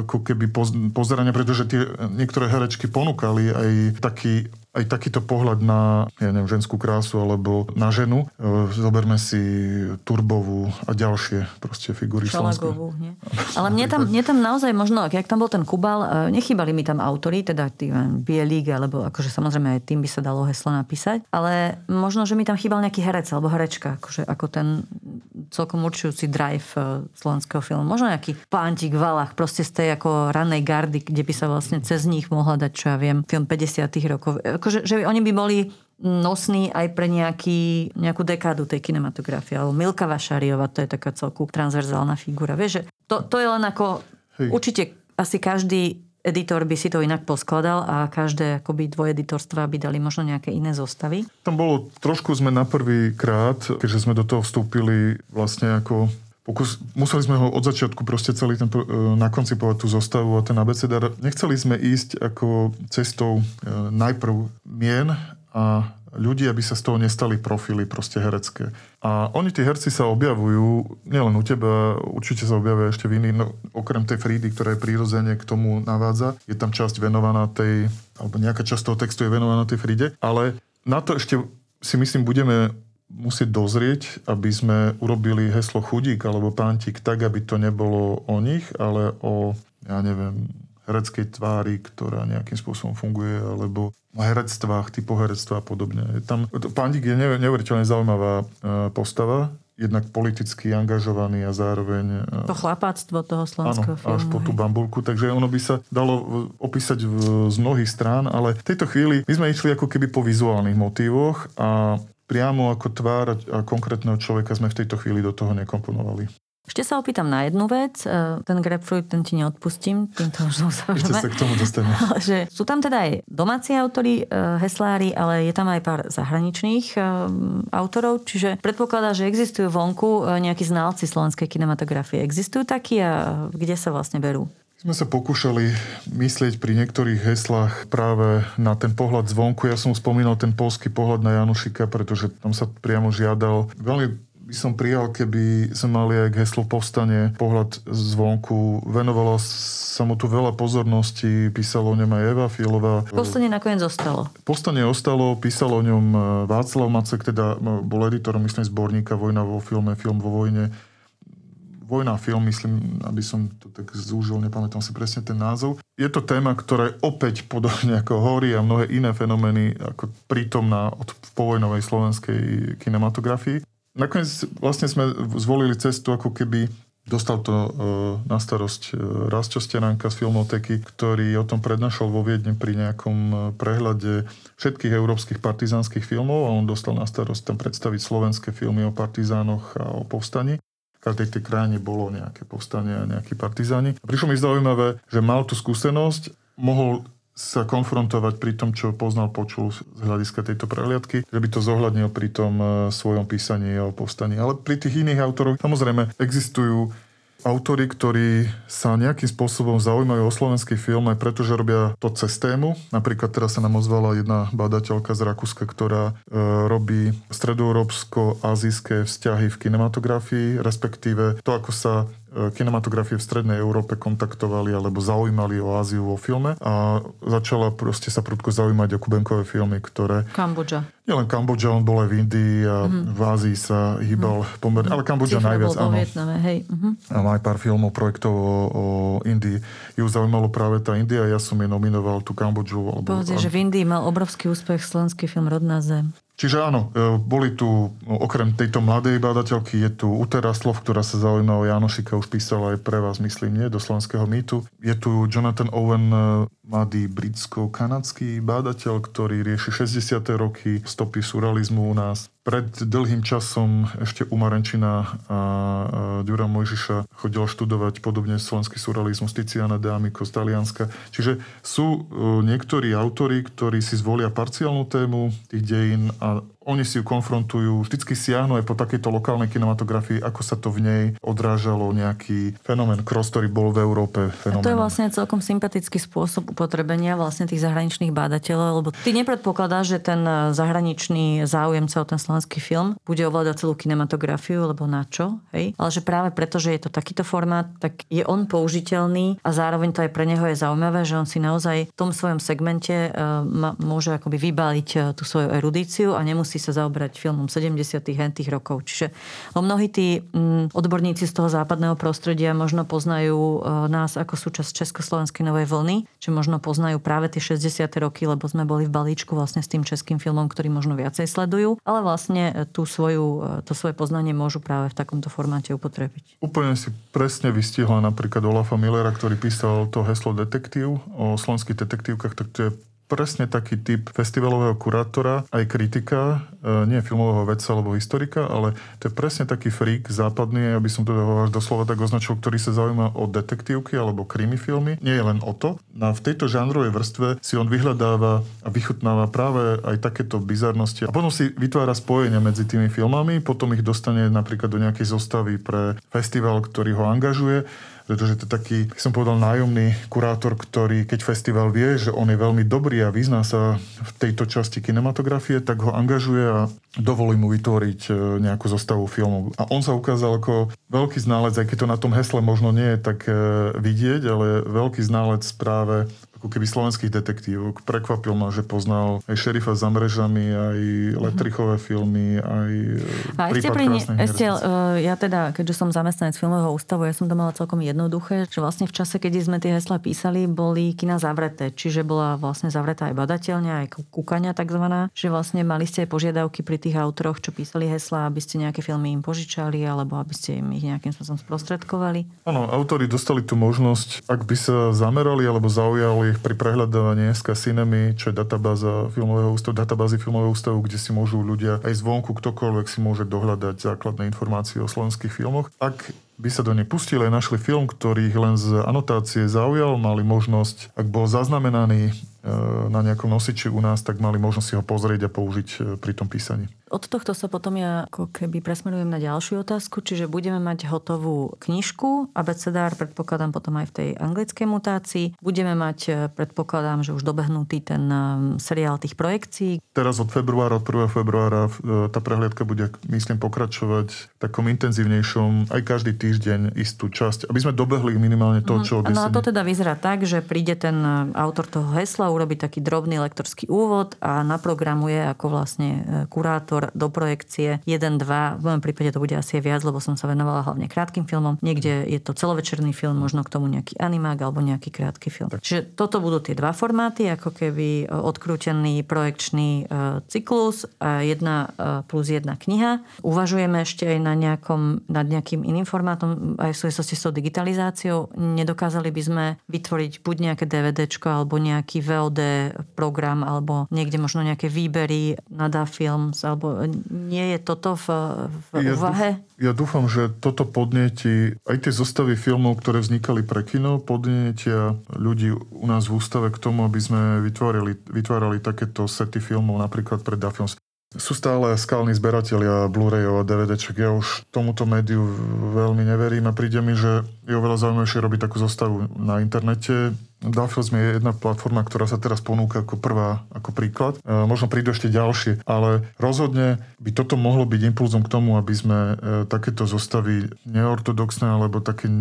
ako keby pozerania, pretože tie niektoré herečky ponúkali aj taký aj takýto pohľad na ja neviem, ženskú krásu alebo na ženu. E, zoberme si Turbovú a ďalšie proste figúry
Šalagovú, nie? Ale mne tam, mne tam naozaj možno, jak tam bol ten Kubal, e, nechýbali mi tam autory, teda tí Bielík, alebo akože samozrejme aj tým by sa dalo heslo napísať, ale možno, že mi tam chýbal nejaký herec alebo herečka, akože ako ten celkom určujúci drive e, slovenského filmu. Možno nejaký pántik Valach, proste z tej ako ranej gardy, kde by sa vlastne cez nich mohla dať, čo ja viem, film 50 rokov akože, že oni by boli nosný aj pre nejaký, nejakú dekádu tej kinematografie. Alebo Milka Vašariova, to je taká celku transverzálna figura. Vieš, že to, to je len ako... Hej. Určite asi každý editor by si to inak poskladal a každé akoby dvojeditorstva by dali možno nejaké iné zostavy.
Tam bolo, trošku sme na prvý krát, keďže sme do toho vstúpili vlastne ako Pokus, museli sme ho od začiatku proste celý ten, e, nakoncipovať tú zostavu a ten abecedár. Nechceli sme ísť ako cestou e, najprv mien a ľudí, aby sa z toho nestali profily proste herecké. A oni, tí herci sa objavujú, nielen u teba, určite sa objavia ešte v iných, no, okrem tej Frídy, ktorá je prírodzene k tomu navádza, je tam časť venovaná tej, alebo nejaká časť toho textu je venovaná tej Fríde, ale na to ešte si myslím, budeme musieť dozrieť, aby sme urobili heslo chudík alebo pántik tak, aby to nebolo o nich, ale o, ja neviem, hereckej tvári, ktorá nejakým spôsobom funguje, alebo o herectvách, typo herectva a podobne. Je tam, pántik je neuveriteľne zaujímavá e, postava, jednak politicky angažovaný a zároveň...
E, to chlapáctvo toho slovenského
filmu. až po tú bambulku, takže ono by sa dalo opísať v, z mnohých strán, ale v tejto chvíli my sme išli ako keby po vizuálnych motívoch a priamo ako tvár a konkrétneho človeka sme v tejto chvíli do toho nekomponovali.
Ešte sa opýtam na jednu vec. E, ten grapefruit, ten ti neodpustím, týmto už
Ešte sa k tomu dostaneme.
že sú tam teda aj domáci autory, e, heslári, ale je tam aj pár zahraničných e, autorov, čiže predpokladá, že existujú vonku nejakí znalci slovenskej kinematografie. Existujú takí a kde sa vlastne berú?
Sme sa pokúšali myslieť pri niektorých heslách práve na ten pohľad zvonku. Ja som spomínal ten polský pohľad na Janušika, pretože tam sa priamo žiadal veľmi by som prijal, keby sme mali aj heslo povstanie, pohľad zvonku. Venovalo sa mu tu veľa pozornosti, písalo o ňom aj Eva Fialová.
Povstanie nakoniec zostalo.
Povstanie ostalo, písalo o ňom Václav Macek, teda bol editorom, myslím, zborníka Vojna vo filme, film vo vojne. Vojna film, myslím, aby som to tak zúžil, nepamätám si presne ten názov. Je to téma, ktorá je opäť podobne ako hory a mnohé iné fenomény ako prítomná od povojnovej slovenskej kinematografii nakoniec vlastne sme zvolili cestu, ako keby Dostal to e, na starosť e, Rásťo Stenánka z Filmoteky, ktorý o tom prednášal vo Viedne pri nejakom e, prehľade všetkých európskych partizánskych filmov a on dostal na starosť tam predstaviť slovenské filmy o partizánoch a o povstaní. Každej tej krajine bolo nejaké povstanie a nejakí partizáni. Prišlo mi zaujímavé, že mal tú skúsenosť, mohol sa konfrontovať pri tom, čo poznal, počul z hľadiska tejto prehliadky, že by to zohľadnil pri tom e, svojom písaní o povstaní. Ale pri tých iných autoroch samozrejme existujú autory, ktorí sa nejakým spôsobom zaujímajú o slovenský film aj preto, robia to cez tému. Napríklad teraz sa nám ozvala jedna badateľka z Rakúska, ktorá e, robí stredoeurópsko-azijské vzťahy v kinematografii, respektíve to, ako sa kinematografie v Strednej Európe kontaktovali alebo zaujímali o Áziu vo filme a začala proste sa prudko zaujímať o kubenkové filmy, ktoré...
Kambodža.
Nielen Kambodža, on bol aj v Indii a mm. v Ázii sa hýbal mm. pomerne, ale Kambodža Cifra najviac,
áno. Vietname, hej. Mm-hmm.
A má aj pár filmov, projektov o, o Indii. Ju zaujímalo práve tá India, ja som jej nominoval tú Kambodžu.
Povedz, že v Indii mal obrovský úspech slovenský film Rodná zem.
Čiže áno, e, boli tu, no, okrem tejto mladej bádateľky, je tu Utera Slov, ktorá sa zaujíma o Janošika, už písala aj pre vás, myslím, nie, do slovenského mýtu. Je tu Jonathan Owen, e, mladý britsko-kanadský bádateľ, ktorý rieši 60. roky stopy surrealizmu u nás. Pred dlhým časom ešte u Marenčina a Ďura Mojžiša chodil študovať podobne slovenský surrealizmus Tiziana de Amico z Talianska. Čiže sú e, niektorí autori, ktorí si zvolia parciálnu tému tých dejín a oni si ju konfrontujú, vždycky siahnu aj po takejto lokálnej kinematografii, ako sa to v nej odrážalo nejaký fenomén cross, ktorý bol v Európe fenomén.
A to je vlastne celkom sympatický spôsob upotrebenia vlastne tých zahraničných bádateľov, lebo ty nepredpokladáš, že ten zahraničný záujemca o ten slovenský film bude ovládať celú kinematografiu, lebo na čo, hej? Ale že práve preto, že je to takýto formát, tak je on použiteľný a zároveň to aj pre neho je zaujímavé, že on si naozaj v tom svojom segmente uh, môže akoby vybaliť uh, tú svoju erudíciu a nemusí musí sa zaoberať filmom 70. hentých rokov. Čiže o mnohí tí mm, odborníci z toho západného prostredia možno poznajú e, nás ako súčasť Československej novej vlny, či možno poznajú práve tie 60. roky, lebo sme boli v balíčku vlastne s tým českým filmom, ktorý možno viacej sledujú, ale vlastne e, tú svoju, e, to svoje poznanie môžu práve v takomto formáte upotrebiť.
Úplne si presne vystihla napríklad Olafa Millera, ktorý písal to heslo detektív o slovenských detektívkach, tak to je presne taký typ festivalového kurátora, aj kritika, e, nie filmového vedca alebo historika, ale to je presne taký freak západný, aby som to až doslova tak označil, ktorý sa zaujíma o detektívky alebo krimi filmy. Nie je len o to. A v tejto žánrovej vrstve si on vyhľadáva a vychutnáva práve aj takéto bizarnosti. A potom si vytvára spojenia medzi tými filmami, potom ich dostane napríklad do nejakej zostavy pre festival, ktorý ho angažuje pretože to je taký, som povedal, nájomný kurátor, ktorý, keď festival vie, že on je veľmi dobrý a vyzná sa v tejto časti kinematografie, tak ho angažuje a dovolí mu vytvoriť e, nejakú zostavu filmov. A on sa ukázal ako veľký ználec, aj keď to na tom hesle možno nie je tak e, vidieť, ale veľký ználec práve ako keby slovenských detektívok. Prekvapil ma, že poznal aj šerifa za mrežami, aj Letrichové filmy, aj
e, a ešte pri ešte, uh, ja teda, keďže som zamestnanec filmového ústavu, ja som to mala celkom jednoduché, že vlastne v čase, keď sme tie hesla písali, boli kina zavreté. Čiže bola vlastne zavretá aj badateľňa, aj kúkania takzvaná. Že vlastne mali ste aj požiadavky pri tých autoroch, čo písali hesla, aby ste nejaké filmy im požičali, alebo aby ste im ich nejakým spôsobom sprostredkovali.
Áno, autori dostali tú možnosť, ak by sa zamerali alebo zaujali pri prehľadávaní SK Cinemy, čo je databáza filmového ústavu, databázy filmového ústavu, kde si môžu ľudia aj zvonku ktokoľvek si môže dohľadať základné informácie o slovenských filmoch. Ak by sa do nej pustili a našli film, ktorý ich len z anotácie zaujal, mali možnosť, ak bol zaznamenaný na nejakom nosiči u nás, tak mali možnosť si ho pozrieť a použiť e, pri tom písaní.
Od tohto sa potom ja ako keby presmerujem na ďalšiu otázku, čiže budeme mať hotovú knižku, abecedár predpokladám potom aj v tej anglickej mutácii. Budeme mať, e, predpokladám, že už dobehnutý ten e, seriál tých projekcií.
Teraz od februára, od 1. februára e, tá prehliadka bude, myslím, pokračovať v takom intenzívnejšom, aj každý týždeň istú časť, aby sme dobehli minimálne to, čo
objesení. No a to teda vyzerá tak, že príde ten autor toho hesla, urobí taký drobný lektorský úvod a naprogramuje ako vlastne kurátor do projekcie 1-2, v mojom prípade to bude asi viac, lebo som sa venovala hlavne krátkým filmom. Niekde je to celovečerný film, možno k tomu nejaký animák alebo nejaký krátky film. Čiže toto budú tie dva formáty, ako keby e, odkrútený projekčný e, cyklus jedna e, plus jedna kniha. Uvažujeme ešte aj na nejakom, nad nejakým iným formátom aj v súvislosti s tou digitalizáciou. Nedokázali by sme vytvoriť buď nejaké DVDčko alebo nejaký VOD program alebo niekde možno nejaké výbery na Da Films alebo nie je toto v, v ja úvahe?
Dúfam, ja dúfam, že toto podnieti aj tie zostavy filmov, ktoré vznikali pre kino, podnietia ľudí u nás v ústave k tomu, aby sme vytvárali, vytvárali takéto sety filmov napríklad pre Dafilms. Sú stále skalní zberatelia Blu-rayov a DVDček. Ja už tomuto médiu veľmi neverím a príde mi, že je oveľa zaujímavejšie robiť takú zostavu na internete, Dafilm je jedna platforma, ktorá sa teraz ponúka ako prvá, ako príklad. E, možno prídu ešte ďalšie, ale rozhodne by toto mohlo byť impulzom k tomu, aby sme e, takéto zostavy neortodoxné alebo také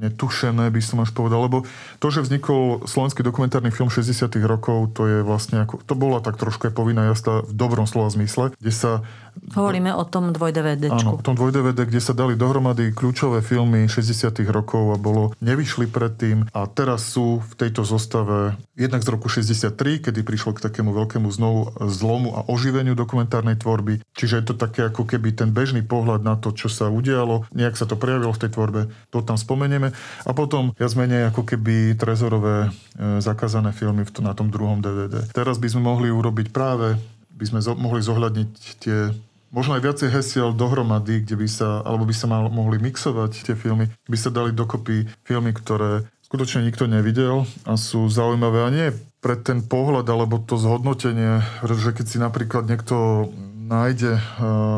netušené, by som až povedal, lebo to, že vznikol slovenský dokumentárny film 60 rokov, to je vlastne ako, to bola tak trošku aj povinná jazda v dobrom slova zmysle, kde sa
Hovoríme o tom 2
Áno, o tom 2 kde sa dali dohromady kľúčové filmy 60 rokov a bolo, nevyšli predtým a teraz sú v tejto zostave jednak z roku 63, kedy prišlo k takému veľkému znovu zlomu a oživeniu dokumentárnej tvorby. Čiže je to také ako keby ten bežný pohľad na to, čo sa udialo, nejak sa to prejavilo v tej tvorbe, to tam spomenieme. A potom ja zmenia ako keby trezorové e, zakázané filmy na tom druhom DVD. Teraz by sme mohli urobiť práve by sme mohli zohľadniť tie možno aj viacej hesiel dohromady, kde by sa, alebo by sa mal, mohli mixovať tie filmy, by sa dali dokopy filmy, ktoré skutočne nikto nevidel a sú zaujímavé. A nie pre ten pohľad alebo to zhodnotenie, pretože keď si napríklad niekto nájde,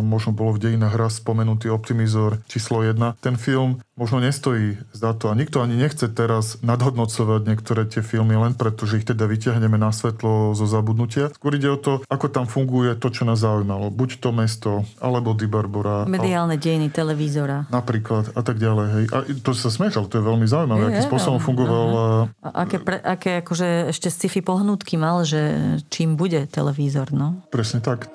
možno bolo v dejinách raz spomenutý Optimizor číslo 1, ten film možno nestojí za to. A nikto ani nechce teraz nadhodnocovať niektoré tie filmy len preto, že ich teda vyťahneme na svetlo zo zabudnutia. Skôr ide o to, ako tam funguje to, čo nás zaujímalo. Buď to mesto, alebo Di Barbora.
Mediálne dejiny televízora.
Napríklad a tak ďalej. Hej. A to sa smieš, ale to je veľmi zaujímavé, je, akým spôsobom fungoval.
A aké, pre, aké akože ešte sci-fi pohnutky mal, že čím bude televízor, no?
Presne tak.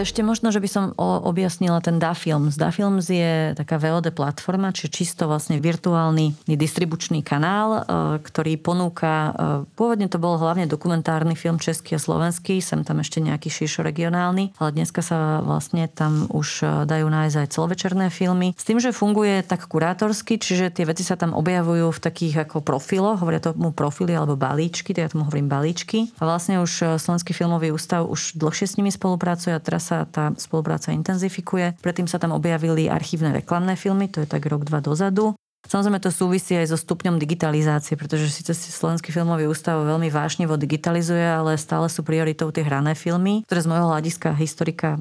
Ešte možno, že by som objasnila ten DaFilms. DaFilms je taká VOD platforma, čiže čisto vlastne virtuálny distribučný kanál, e, ktorý ponúka, e, pôvodne to bol hlavne dokumentárny film český a slovenský, sem tam ešte nejaký širšo regionálny, ale dneska sa vlastne tam už e, dajú nájsť aj celovečerné filmy. S tým, že funguje tak kurátorsky, čiže tie veci sa tam objavujú v takých ako profiloch, hovoria tomu profily alebo balíčky, to ja tomu hovorím balíčky. A vlastne už Slovenský filmový ústav už dlhšie s nimi spolupracuje a teraz sa tá spolupráca intenzifikuje. Predtým sa tam objavili archívne reklamné filmy, to je tak rok, dva dozadu. Samozrejme to súvisí aj so stupňom digitalizácie, pretože síce si Slovenský filmový ústav veľmi vášnevo digitalizuje, ale stále sú prioritou tie hrané filmy, ktoré z môjho hľadiska historika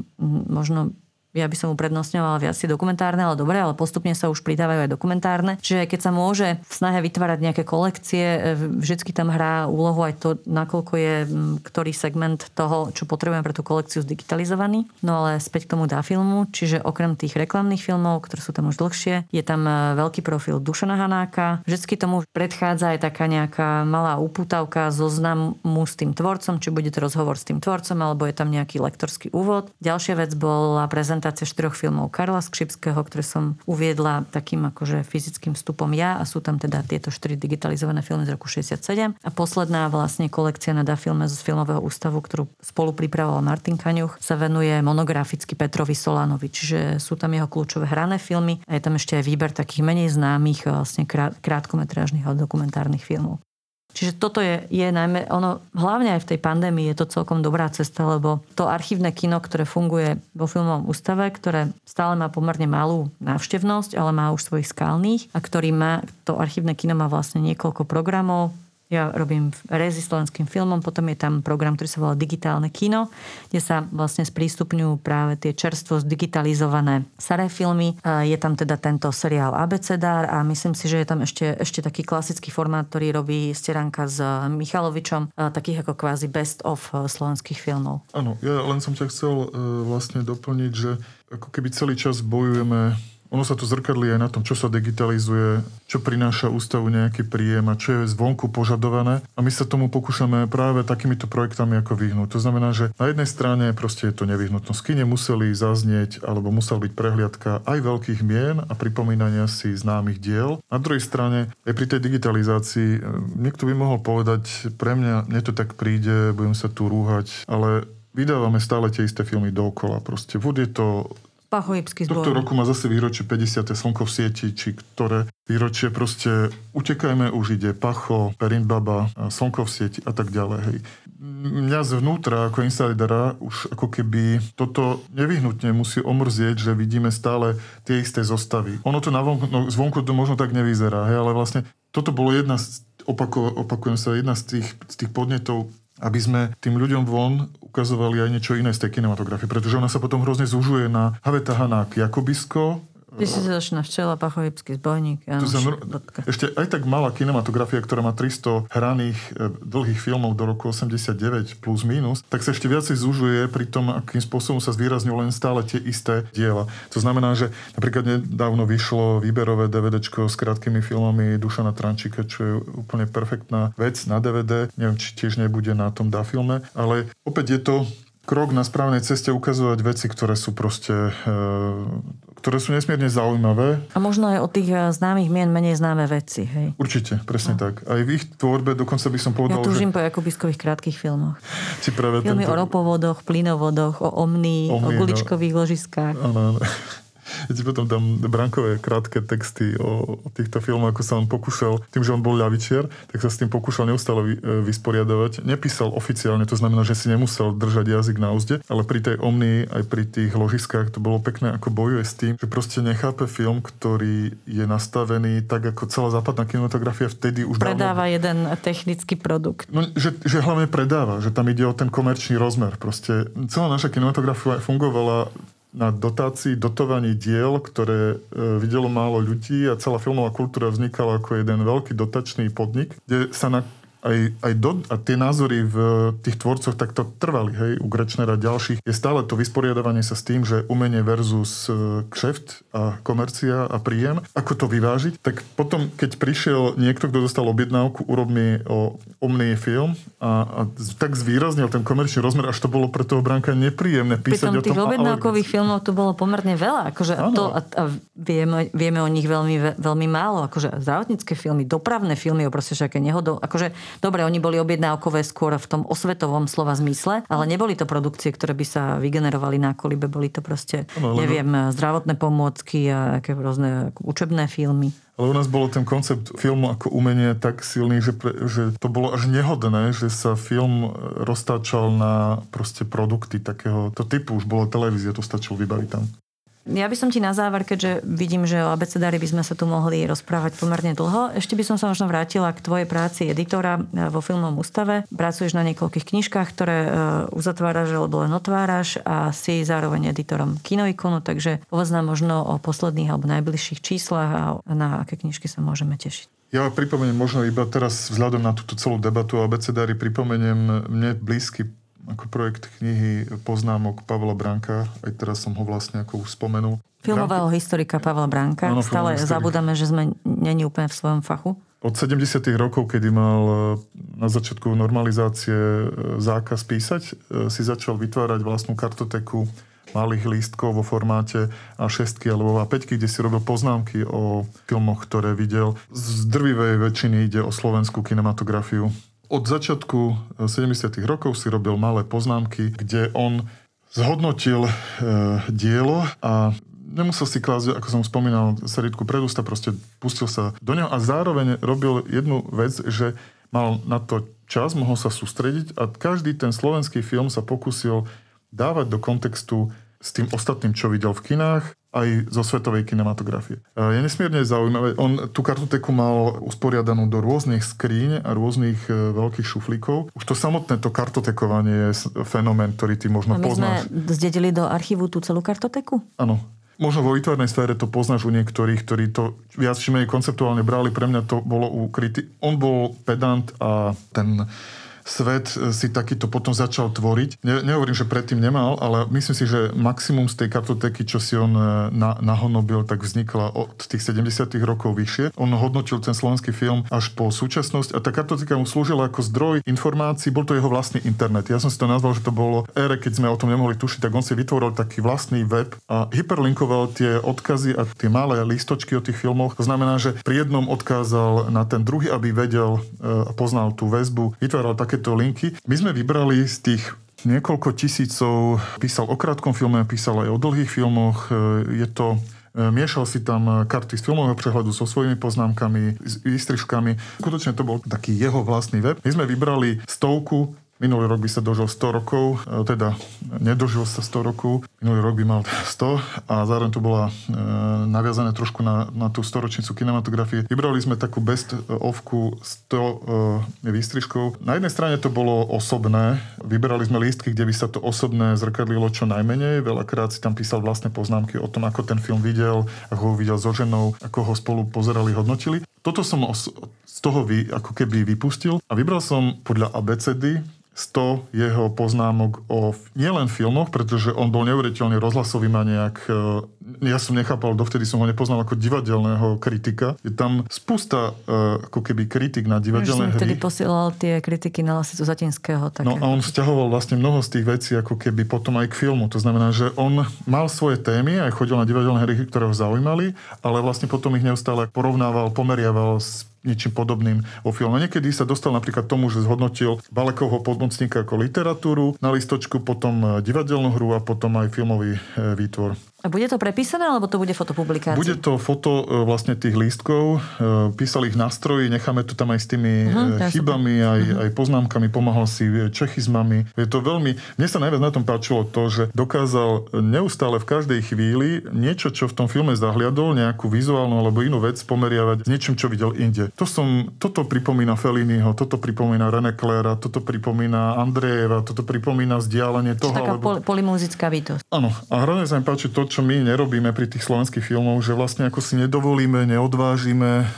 možno ja by som uprednostňovala viac dokumentárne, ale dobre, ale postupne sa už pridávajú aj dokumentárne. Čiže keď sa môže v snahe vytvárať nejaké kolekcie, e, vždycky tam hrá úlohu aj to, nakoľko je ktorý segment toho, čo potrebujeme pre tú kolekciu zdigitalizovaný. No ale späť k tomu dá filmu, čiže okrem tých reklamných filmov, ktoré sú tam už dlhšie, je tam e, veľký profil Dušana Hanáka. Vždycky tomu predchádza aj taká nejaká malá uputavka zoznamu s tým tvorcom, či bude to rozhovor s tým tvorcom, alebo je tam nejaký lektorský úvod. Ďalšia vec bola prezentácia prezentácia štyroch filmov Karla Skřipského, ktoré som uviedla takým akože fyzickým vstupom ja a sú tam teda tieto štyri digitalizované filmy z roku 67. A posledná vlastne kolekcia na filme z filmového ústavu, ktorú spolu pripravoval Martin Kaňuch, sa venuje monograficky Petrovi Solánovi, čiže sú tam jeho kľúčové hrané filmy a je tam ešte aj výber takých menej známych vlastne krátkometrážnych a dokumentárnych filmov. Čiže toto je, je najmä, ono, hlavne aj v tej pandémii je to celkom dobrá cesta, lebo to archívne kino, ktoré funguje vo filmovom ústave, ktoré stále má pomerne malú návštevnosť, ale má už svojich skalných a ktorý má, to archívne kino má vlastne niekoľko programov, ja robím rezi slovenským filmom, potom je tam program, ktorý sa volá Digitálne kino, kde sa vlastne sprístupňujú práve tie čerstvo zdigitalizované staré filmy. Je tam teda tento seriál Abecedár a myslím si, že je tam ešte, ešte taký klasický formát, ktorý robí Steranka s Michalovičom, takých ako kvázi best of e, slovenských filmov.
Áno, ja len som ťa chcel e, vlastne doplniť, že ako keby celý čas bojujeme ono sa to zrkadlí aj na tom, čo sa digitalizuje, čo prináša ústavu nejaký príjem a čo je zvonku požadované. A my sa tomu pokúšame práve takýmito projektami ako vyhnúť. To znamená, že na jednej strane proste je to nevyhnutnosť. Kine museli zaznieť alebo musel byť prehliadka aj veľkých mien a pripomínania si známych diel. Na druhej strane, aj pri tej digitalizácii, e, niekto by mohol povedať, pre mňa, mne to tak príde, budem sa tu rúhať, ale vydávame stále tie isté filmy dokola. Proste vod je to
Pachojipský zbor.
Tohto roku má zase výročie 50. Slnko v sieti, či ktoré výročie proste utekajme, už ide Pacho, Perinbaba, Slnko v sieti a tak ďalej. Hej. Mňa zvnútra ako insidera už ako keby toto nevyhnutne musí omrzieť, že vidíme stále tie isté zostavy. Ono to na vonku, no, zvonku to možno tak nevyzerá, hej, ale vlastne toto bolo jedna z, opako, opakujem sa, jedna z tých, z tých podnetov aby sme tým ľuďom von ukazovali aj niečo iné z tej kinematografie, pretože ona sa potom hrozne zužuje na Haveta Hanák Jakobisko,
začína včela, pachovipský zbojník.
Ja to znamená, ešte aj tak malá kinematografia, ktorá má 300 hraných e, dlhých filmov do roku 89 plus minus, tak sa ešte viacej zužuje pri tom, akým spôsobom sa zvýrazňujú len stále tie isté diela. To znamená, že napríklad nedávno vyšlo výberové DVD s krátkými filmami Dušana Trančika, čo je úplne perfektná vec na DVD. Neviem, či tiež nebude na tom da filme, ale opäť je to krok na správnej ceste ukazovať veci, ktoré sú proste e, ktoré sú nesmierne zaujímavé.
A možno aj od tých eh, známych mien menej známe veci. Hej?
Určite, presne no. tak. Aj v ich tvorbe dokonca by som povedal,
Ja túžim že... po Jakubiskových krátkých filmoch.
Si práve
Filmy tento... o ropovodoch, plynovodoch, o omni, o no. guličkových no. ložiskách.
Áno, áno. Viete, potom tam Brankové krátke texty o, o týchto filmoch, ako sa on pokúšal, tým, že on bol ľavičiar, tak sa s tým pokúšal neustále vy, e, vysporiadavať. Nepísal oficiálne, to znamená, že si nemusel držať jazyk na úzde, ale pri tej omni, aj pri tých ložiskách to bolo pekné, ako bojuje s tým, že proste nechápe film, ktorý je nastavený tak, ako celá západná kinematografia vtedy už
Predáva
dávno...
jeden technický produkt.
No, že, že hlavne predáva, že tam ide o ten komerčný rozmer. Proste celá naša kinematografia fungovala na dotácii, dotovaní diel, ktoré e, videlo málo ľudí a celá filmová kultúra vznikala ako jeden veľký dotačný podnik, kde sa na aj, aj do, a tie názory v tých tvorcoch takto trvali, hej, u Grečnera a ďalších, je stále to vysporiadavanie sa s tým, že umenie versus e, kšeft a komercia a príjem, ako to vyvážiť, tak potom, keď prišiel niekto, kto dostal objednávku, urob mi o omný film a, a tak zvýraznil ten komerčný rozmer, až to bolo pre toho bránka nepríjemné písať
Pritom
o tom.
tých objednávkových filmov tu bolo pomerne veľa, akože a to, a, a vieme, vieme o nich veľmi, veľmi málo, akože zdravotnícke filmy, dopravné filmy o proste nehodou, akože Dobre, oni boli objednávkové skôr v tom osvetovom slova zmysle, ale neboli to produkcie, ktoré by sa vygenerovali na kolibe, boli to proste, no, neviem, zdravotné pomôcky a aké rôzne učebné filmy.
Ale u nás bolo ten koncept filmu ako umenie tak silný, že, pre, že to bolo až nehodné, že sa film roztáčal na proste produkty takéhoto typu. Už bola televízia, to stačilo vybaviť tam.
Ja by som ti na záver, keďže vidím, že o abecedári by sme sa tu mohli rozprávať pomerne dlho, ešte by som sa možno vrátila k tvojej práci editora e, vo filmovom ústave. Pracuješ na niekoľkých knižkách, ktoré e, uzatváraš alebo len otváraš a si zároveň editorom kinoikonu, takže povedz nám možno o posledných alebo najbližších číslach a na aké knižky sa môžeme tešiť.
Ja pripomeniem možno iba teraz vzhľadom na túto celú debatu o abecedári, pripomeniem mne blízky ako projekt knihy poznámok Pavla Branka. Aj teraz som ho vlastne ako už spomenul.
Filmového Branko... historika Pavla Branka. Ano, Stále zabudáme, že sme není úplne v svojom fachu.
Od 70. rokov, kedy mal e, na začiatku normalizácie e, zákaz písať, e, si začal vytvárať vlastnú kartoteku malých lístkov vo formáte A6 alebo A5, kde si robil poznámky o filmoch, ktoré videl. Z drvivej väčšiny ide o slovenskú kinematografiu od začiatku 70. Eh, rokov si robil malé poznámky, kde on zhodnotil e, dielo a nemusel si klásť, ako som spomínal, seritku pred ústa, proste pustil sa do neho a zároveň robil jednu vec, že mal na to čas, mohol sa sústrediť a každý ten slovenský film sa pokusil dávať do kontextu s tým ostatným, čo videl v kinách, aj zo svetovej kinematografie. Je nesmierne zaujímavé. On tú kartoteku mal usporiadanú do rôznych skríň a rôznych e, veľkých šuflíkov. Už to samotné to kartotekovanie je fenomén, ktorý ty možno
a my
poznáš.
sme zdedili do archívu tú celú kartoteku?
Áno. Možno vo výtvarnej sfére to poznáš u niektorých, ktorí to viac či menej konceptuálne brali. Pre mňa to bolo u kriti... On bol pedant a ten svet e, si takýto potom začal tvoriť. Ne, nehovorím, že predtým nemal, ale myslím si, že maximum z tej kartoteky, čo si on e, na, nahonobil, tak vznikla od tých 70 rokov vyššie. On hodnotil ten slovenský film až po súčasnosť a tá kartoteka mu slúžila ako zdroj informácií, bol to jeho vlastný internet. Ja som si to nazval, že to bolo ére, keď sme o tom nemohli tušiť, tak on si vytvoril taký vlastný web a hyperlinkoval tie odkazy a tie malé listočky o tých filmoch. To znamená, že pri jednom odkázal na ten druhý, aby vedel a e, poznal tú väzbu. Vytváral také takéto linky. My sme vybrali z tých niekoľko tisícov, písal o krátkom filme, písal aj o dlhých filmoch. Je to e, Miešal si tam karty z filmového prehľadu so svojimi poznámkami, s výstrižkami. Skutočne to bol taký jeho vlastný web. My sme vybrali stovku Minulý rok by sa dožil 100 rokov, e, teda nedožil sa 100 rokov, minulý rok by mal 100 a zároveň to bola e, naviazané trošku na, na tú storočnicu kinematografie. Vybrali sme takú best ovku 100 e, výstrižkov. Na jednej strane to bolo osobné, vyberali sme lístky, kde by sa to osobné zrkadlilo čo najmenej. Veľakrát si tam písal vlastné poznámky o tom, ako ten film videl, ako ho videl so ženou, ako ho spolu pozerali, hodnotili. Toto som os- z toho vy, ako keby vypustil a vybral som podľa ABCD 100 jeho poznámok o nielen filmoch, pretože on bol neuveriteľný rozhlasový maniak. E, ja som nechápal, dovtedy som ho nepoznal ako divadelného kritika. Je tam spústa e, ako keby kritik na divadelné hry.
vtedy posielal tie kritiky na Lasicu Zatinského. Také.
No a on vzťahoval vlastne mnoho z tých vecí ako keby potom aj k filmu. To znamená, že on mal svoje témy, aj chodil na divadelné hry, ktoré ho zaujímali, ale vlastne potom ich neustále porovnával, pomeriaval s niečím podobným vo filme. Niekedy sa dostal napríklad tomu, že zhodnotil Balekovho podmocníka ako literatúru na listočku, potom divadelnú hru a potom aj filmový e, výtvor.
A bude to prepísané, alebo to bude fotopublikácia?
Bude to foto e, vlastne tých lístkov. E, písali ich na stroji, necháme to tam aj s tými uh-huh, chybami, aj, uh-huh. aj poznámkami, pomáhal si čechizmami. Je to veľmi... Mne sa najviac na tom páčilo to, že dokázal neustále v každej chvíli niečo, čo v tom filme zahliadol, nejakú vizuálnu alebo inú vec pomeriavať s niečím, čo videl inde. To som, toto pripomína Felliniho, toto pripomína René Clera, toto pripomína Andrejeva, toto pripomína vzdialenie toho.
Taká alebo... polimuzická bytosť.
Áno. A hrozne sa mi páči to, čo my nerobíme pri tých slovenských filmoch, že vlastne ako si nedovolíme, neodvážime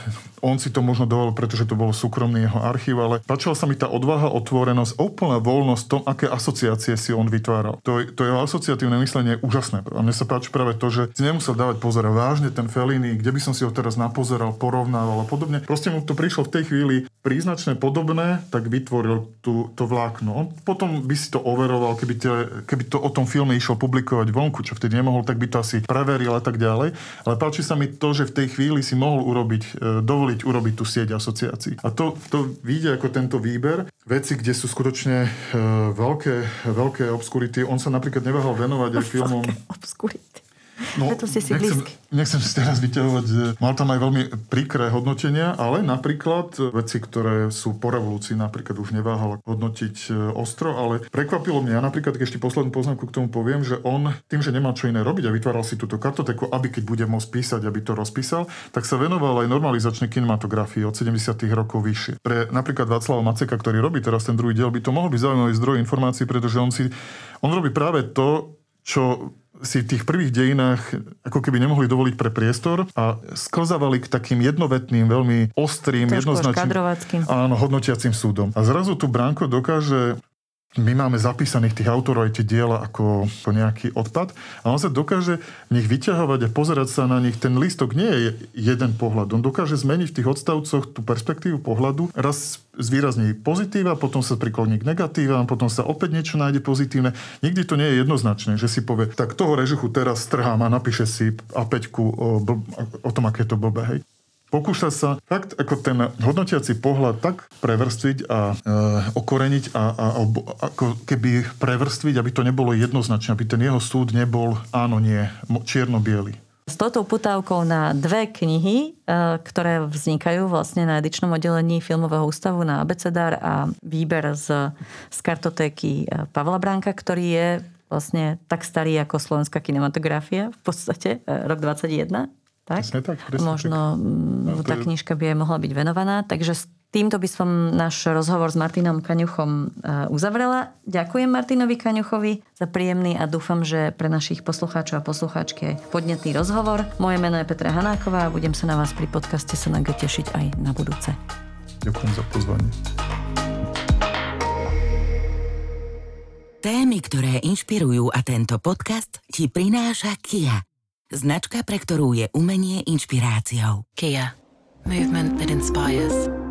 on si to možno dovolil, pretože to bol súkromný jeho archív, ale páčila sa mi tá odvaha, otvorenosť, úplná voľnosť tom, aké asociácie si on vytváral. To, to jeho asociatívne myslenie je úžasné. A mne sa páči práve to, že si nemusel dávať pozor vážne ten Fellini, kde by som si ho teraz napozeral, porovnával a podobne. Proste mu to prišlo v tej chvíli príznačné podobné, tak vytvoril tú, to vlákno. On potom by si to overoval, keby, te, keby to o tom filme išiel publikovať vonku, čo vtedy nemohol, tak by to asi preveril a tak ďalej. Ale páči sa mi to, že v tej chvíli si mohol urobiť, e, dovoliť dovoliť urobiť tú sieť asociácií. A to, to vyjde ako tento výber. Veci, kde sú skutočne e, veľké, veľké obskurity. On sa napríklad neváhal venovať aj filmom...
obskurity.
No,
Preto ste si
nechcem,
blízky.
nechcem si teraz vyťahovať, mal tam aj veľmi príkré hodnotenia, ale napríklad veci, ktoré sú po revolúcii, napríklad už neváhal hodnotiť e, ostro, ale prekvapilo mňa, napríklad, keď ešte poslednú poznámku k tomu poviem, že on tým, že nemal čo iné robiť a vytváral si túto kartoteku, aby keď bude môcť písať, aby to rozpísal, tak sa venoval aj normalizačnej kinematografii od 70. rokov vyššie. Pre napríklad Václava Maceka, ktorý robí teraz ten druhý diel, by to mohol byť zaujímavý zdroj informácií, pretože on si on robí práve to, čo si v tých prvých dejinách ako keby nemohli dovoliť pre priestor a sklzávali k takým jednovetným, veľmi ostrým,
Trošku
jednoznačným áno, hodnotiacim súdom. A zrazu tu Branko dokáže my máme zapísaných tých autorov aj tie diela ako, ako nejaký odpad a on sa dokáže v nich vyťahovať a pozerať sa na nich. Ten lístok nie je jeden pohľad. On dokáže zmeniť v tých odstavcoch tú perspektívu pohľadu. Raz zvýrazní pozitíva, potom sa prikloní k negatívam, potom sa opäť niečo nájde pozitívne. Nikdy to nie je jednoznačné, že si povie, tak toho režuchu teraz strhám a napíše si a o, o tom, aké to blbé. Hej pokúša sa fakt ako ten hodnotiaci pohľad tak prevrstviť a e, okoreniť a, a, a ako keby prevrstviť, aby to nebolo jednoznačné, aby ten jeho súd nebol áno, nie, čierno-biely.
s touto uputávkou na dve knihy, e, ktoré vznikajú vlastne na edičnom oddelení Filmového ústavu na Abecedár a výber z, z kartotéky e, Pavla Bránka, ktorý je vlastne tak starý ako slovenská kinematografia, v podstate e, rok 21. Tak?
Presne tak, presne
Možno
tak.
mm,
No, to
tá
je-
knižka by aj mohla byť venovaná. Takže s týmto by som náš rozhovor s Martinom Kaňuchom e, uzavrela. Ďakujem Martinovi Kaňuchovi za príjemný a dúfam, že pre našich poslucháčov a poslucháčky aj podnetný rozhovor. Moje meno je Petra Hanáková a budem sa na vás pri podcaste SNG tešiť aj na budúce.
Ďakujem za pozvanie.
Témy, ktoré inšpirujú a tento podcast ti prináša Kia. Značka, pre ktorú je umenie inšpiráciou.
Kia. Movement that inspires.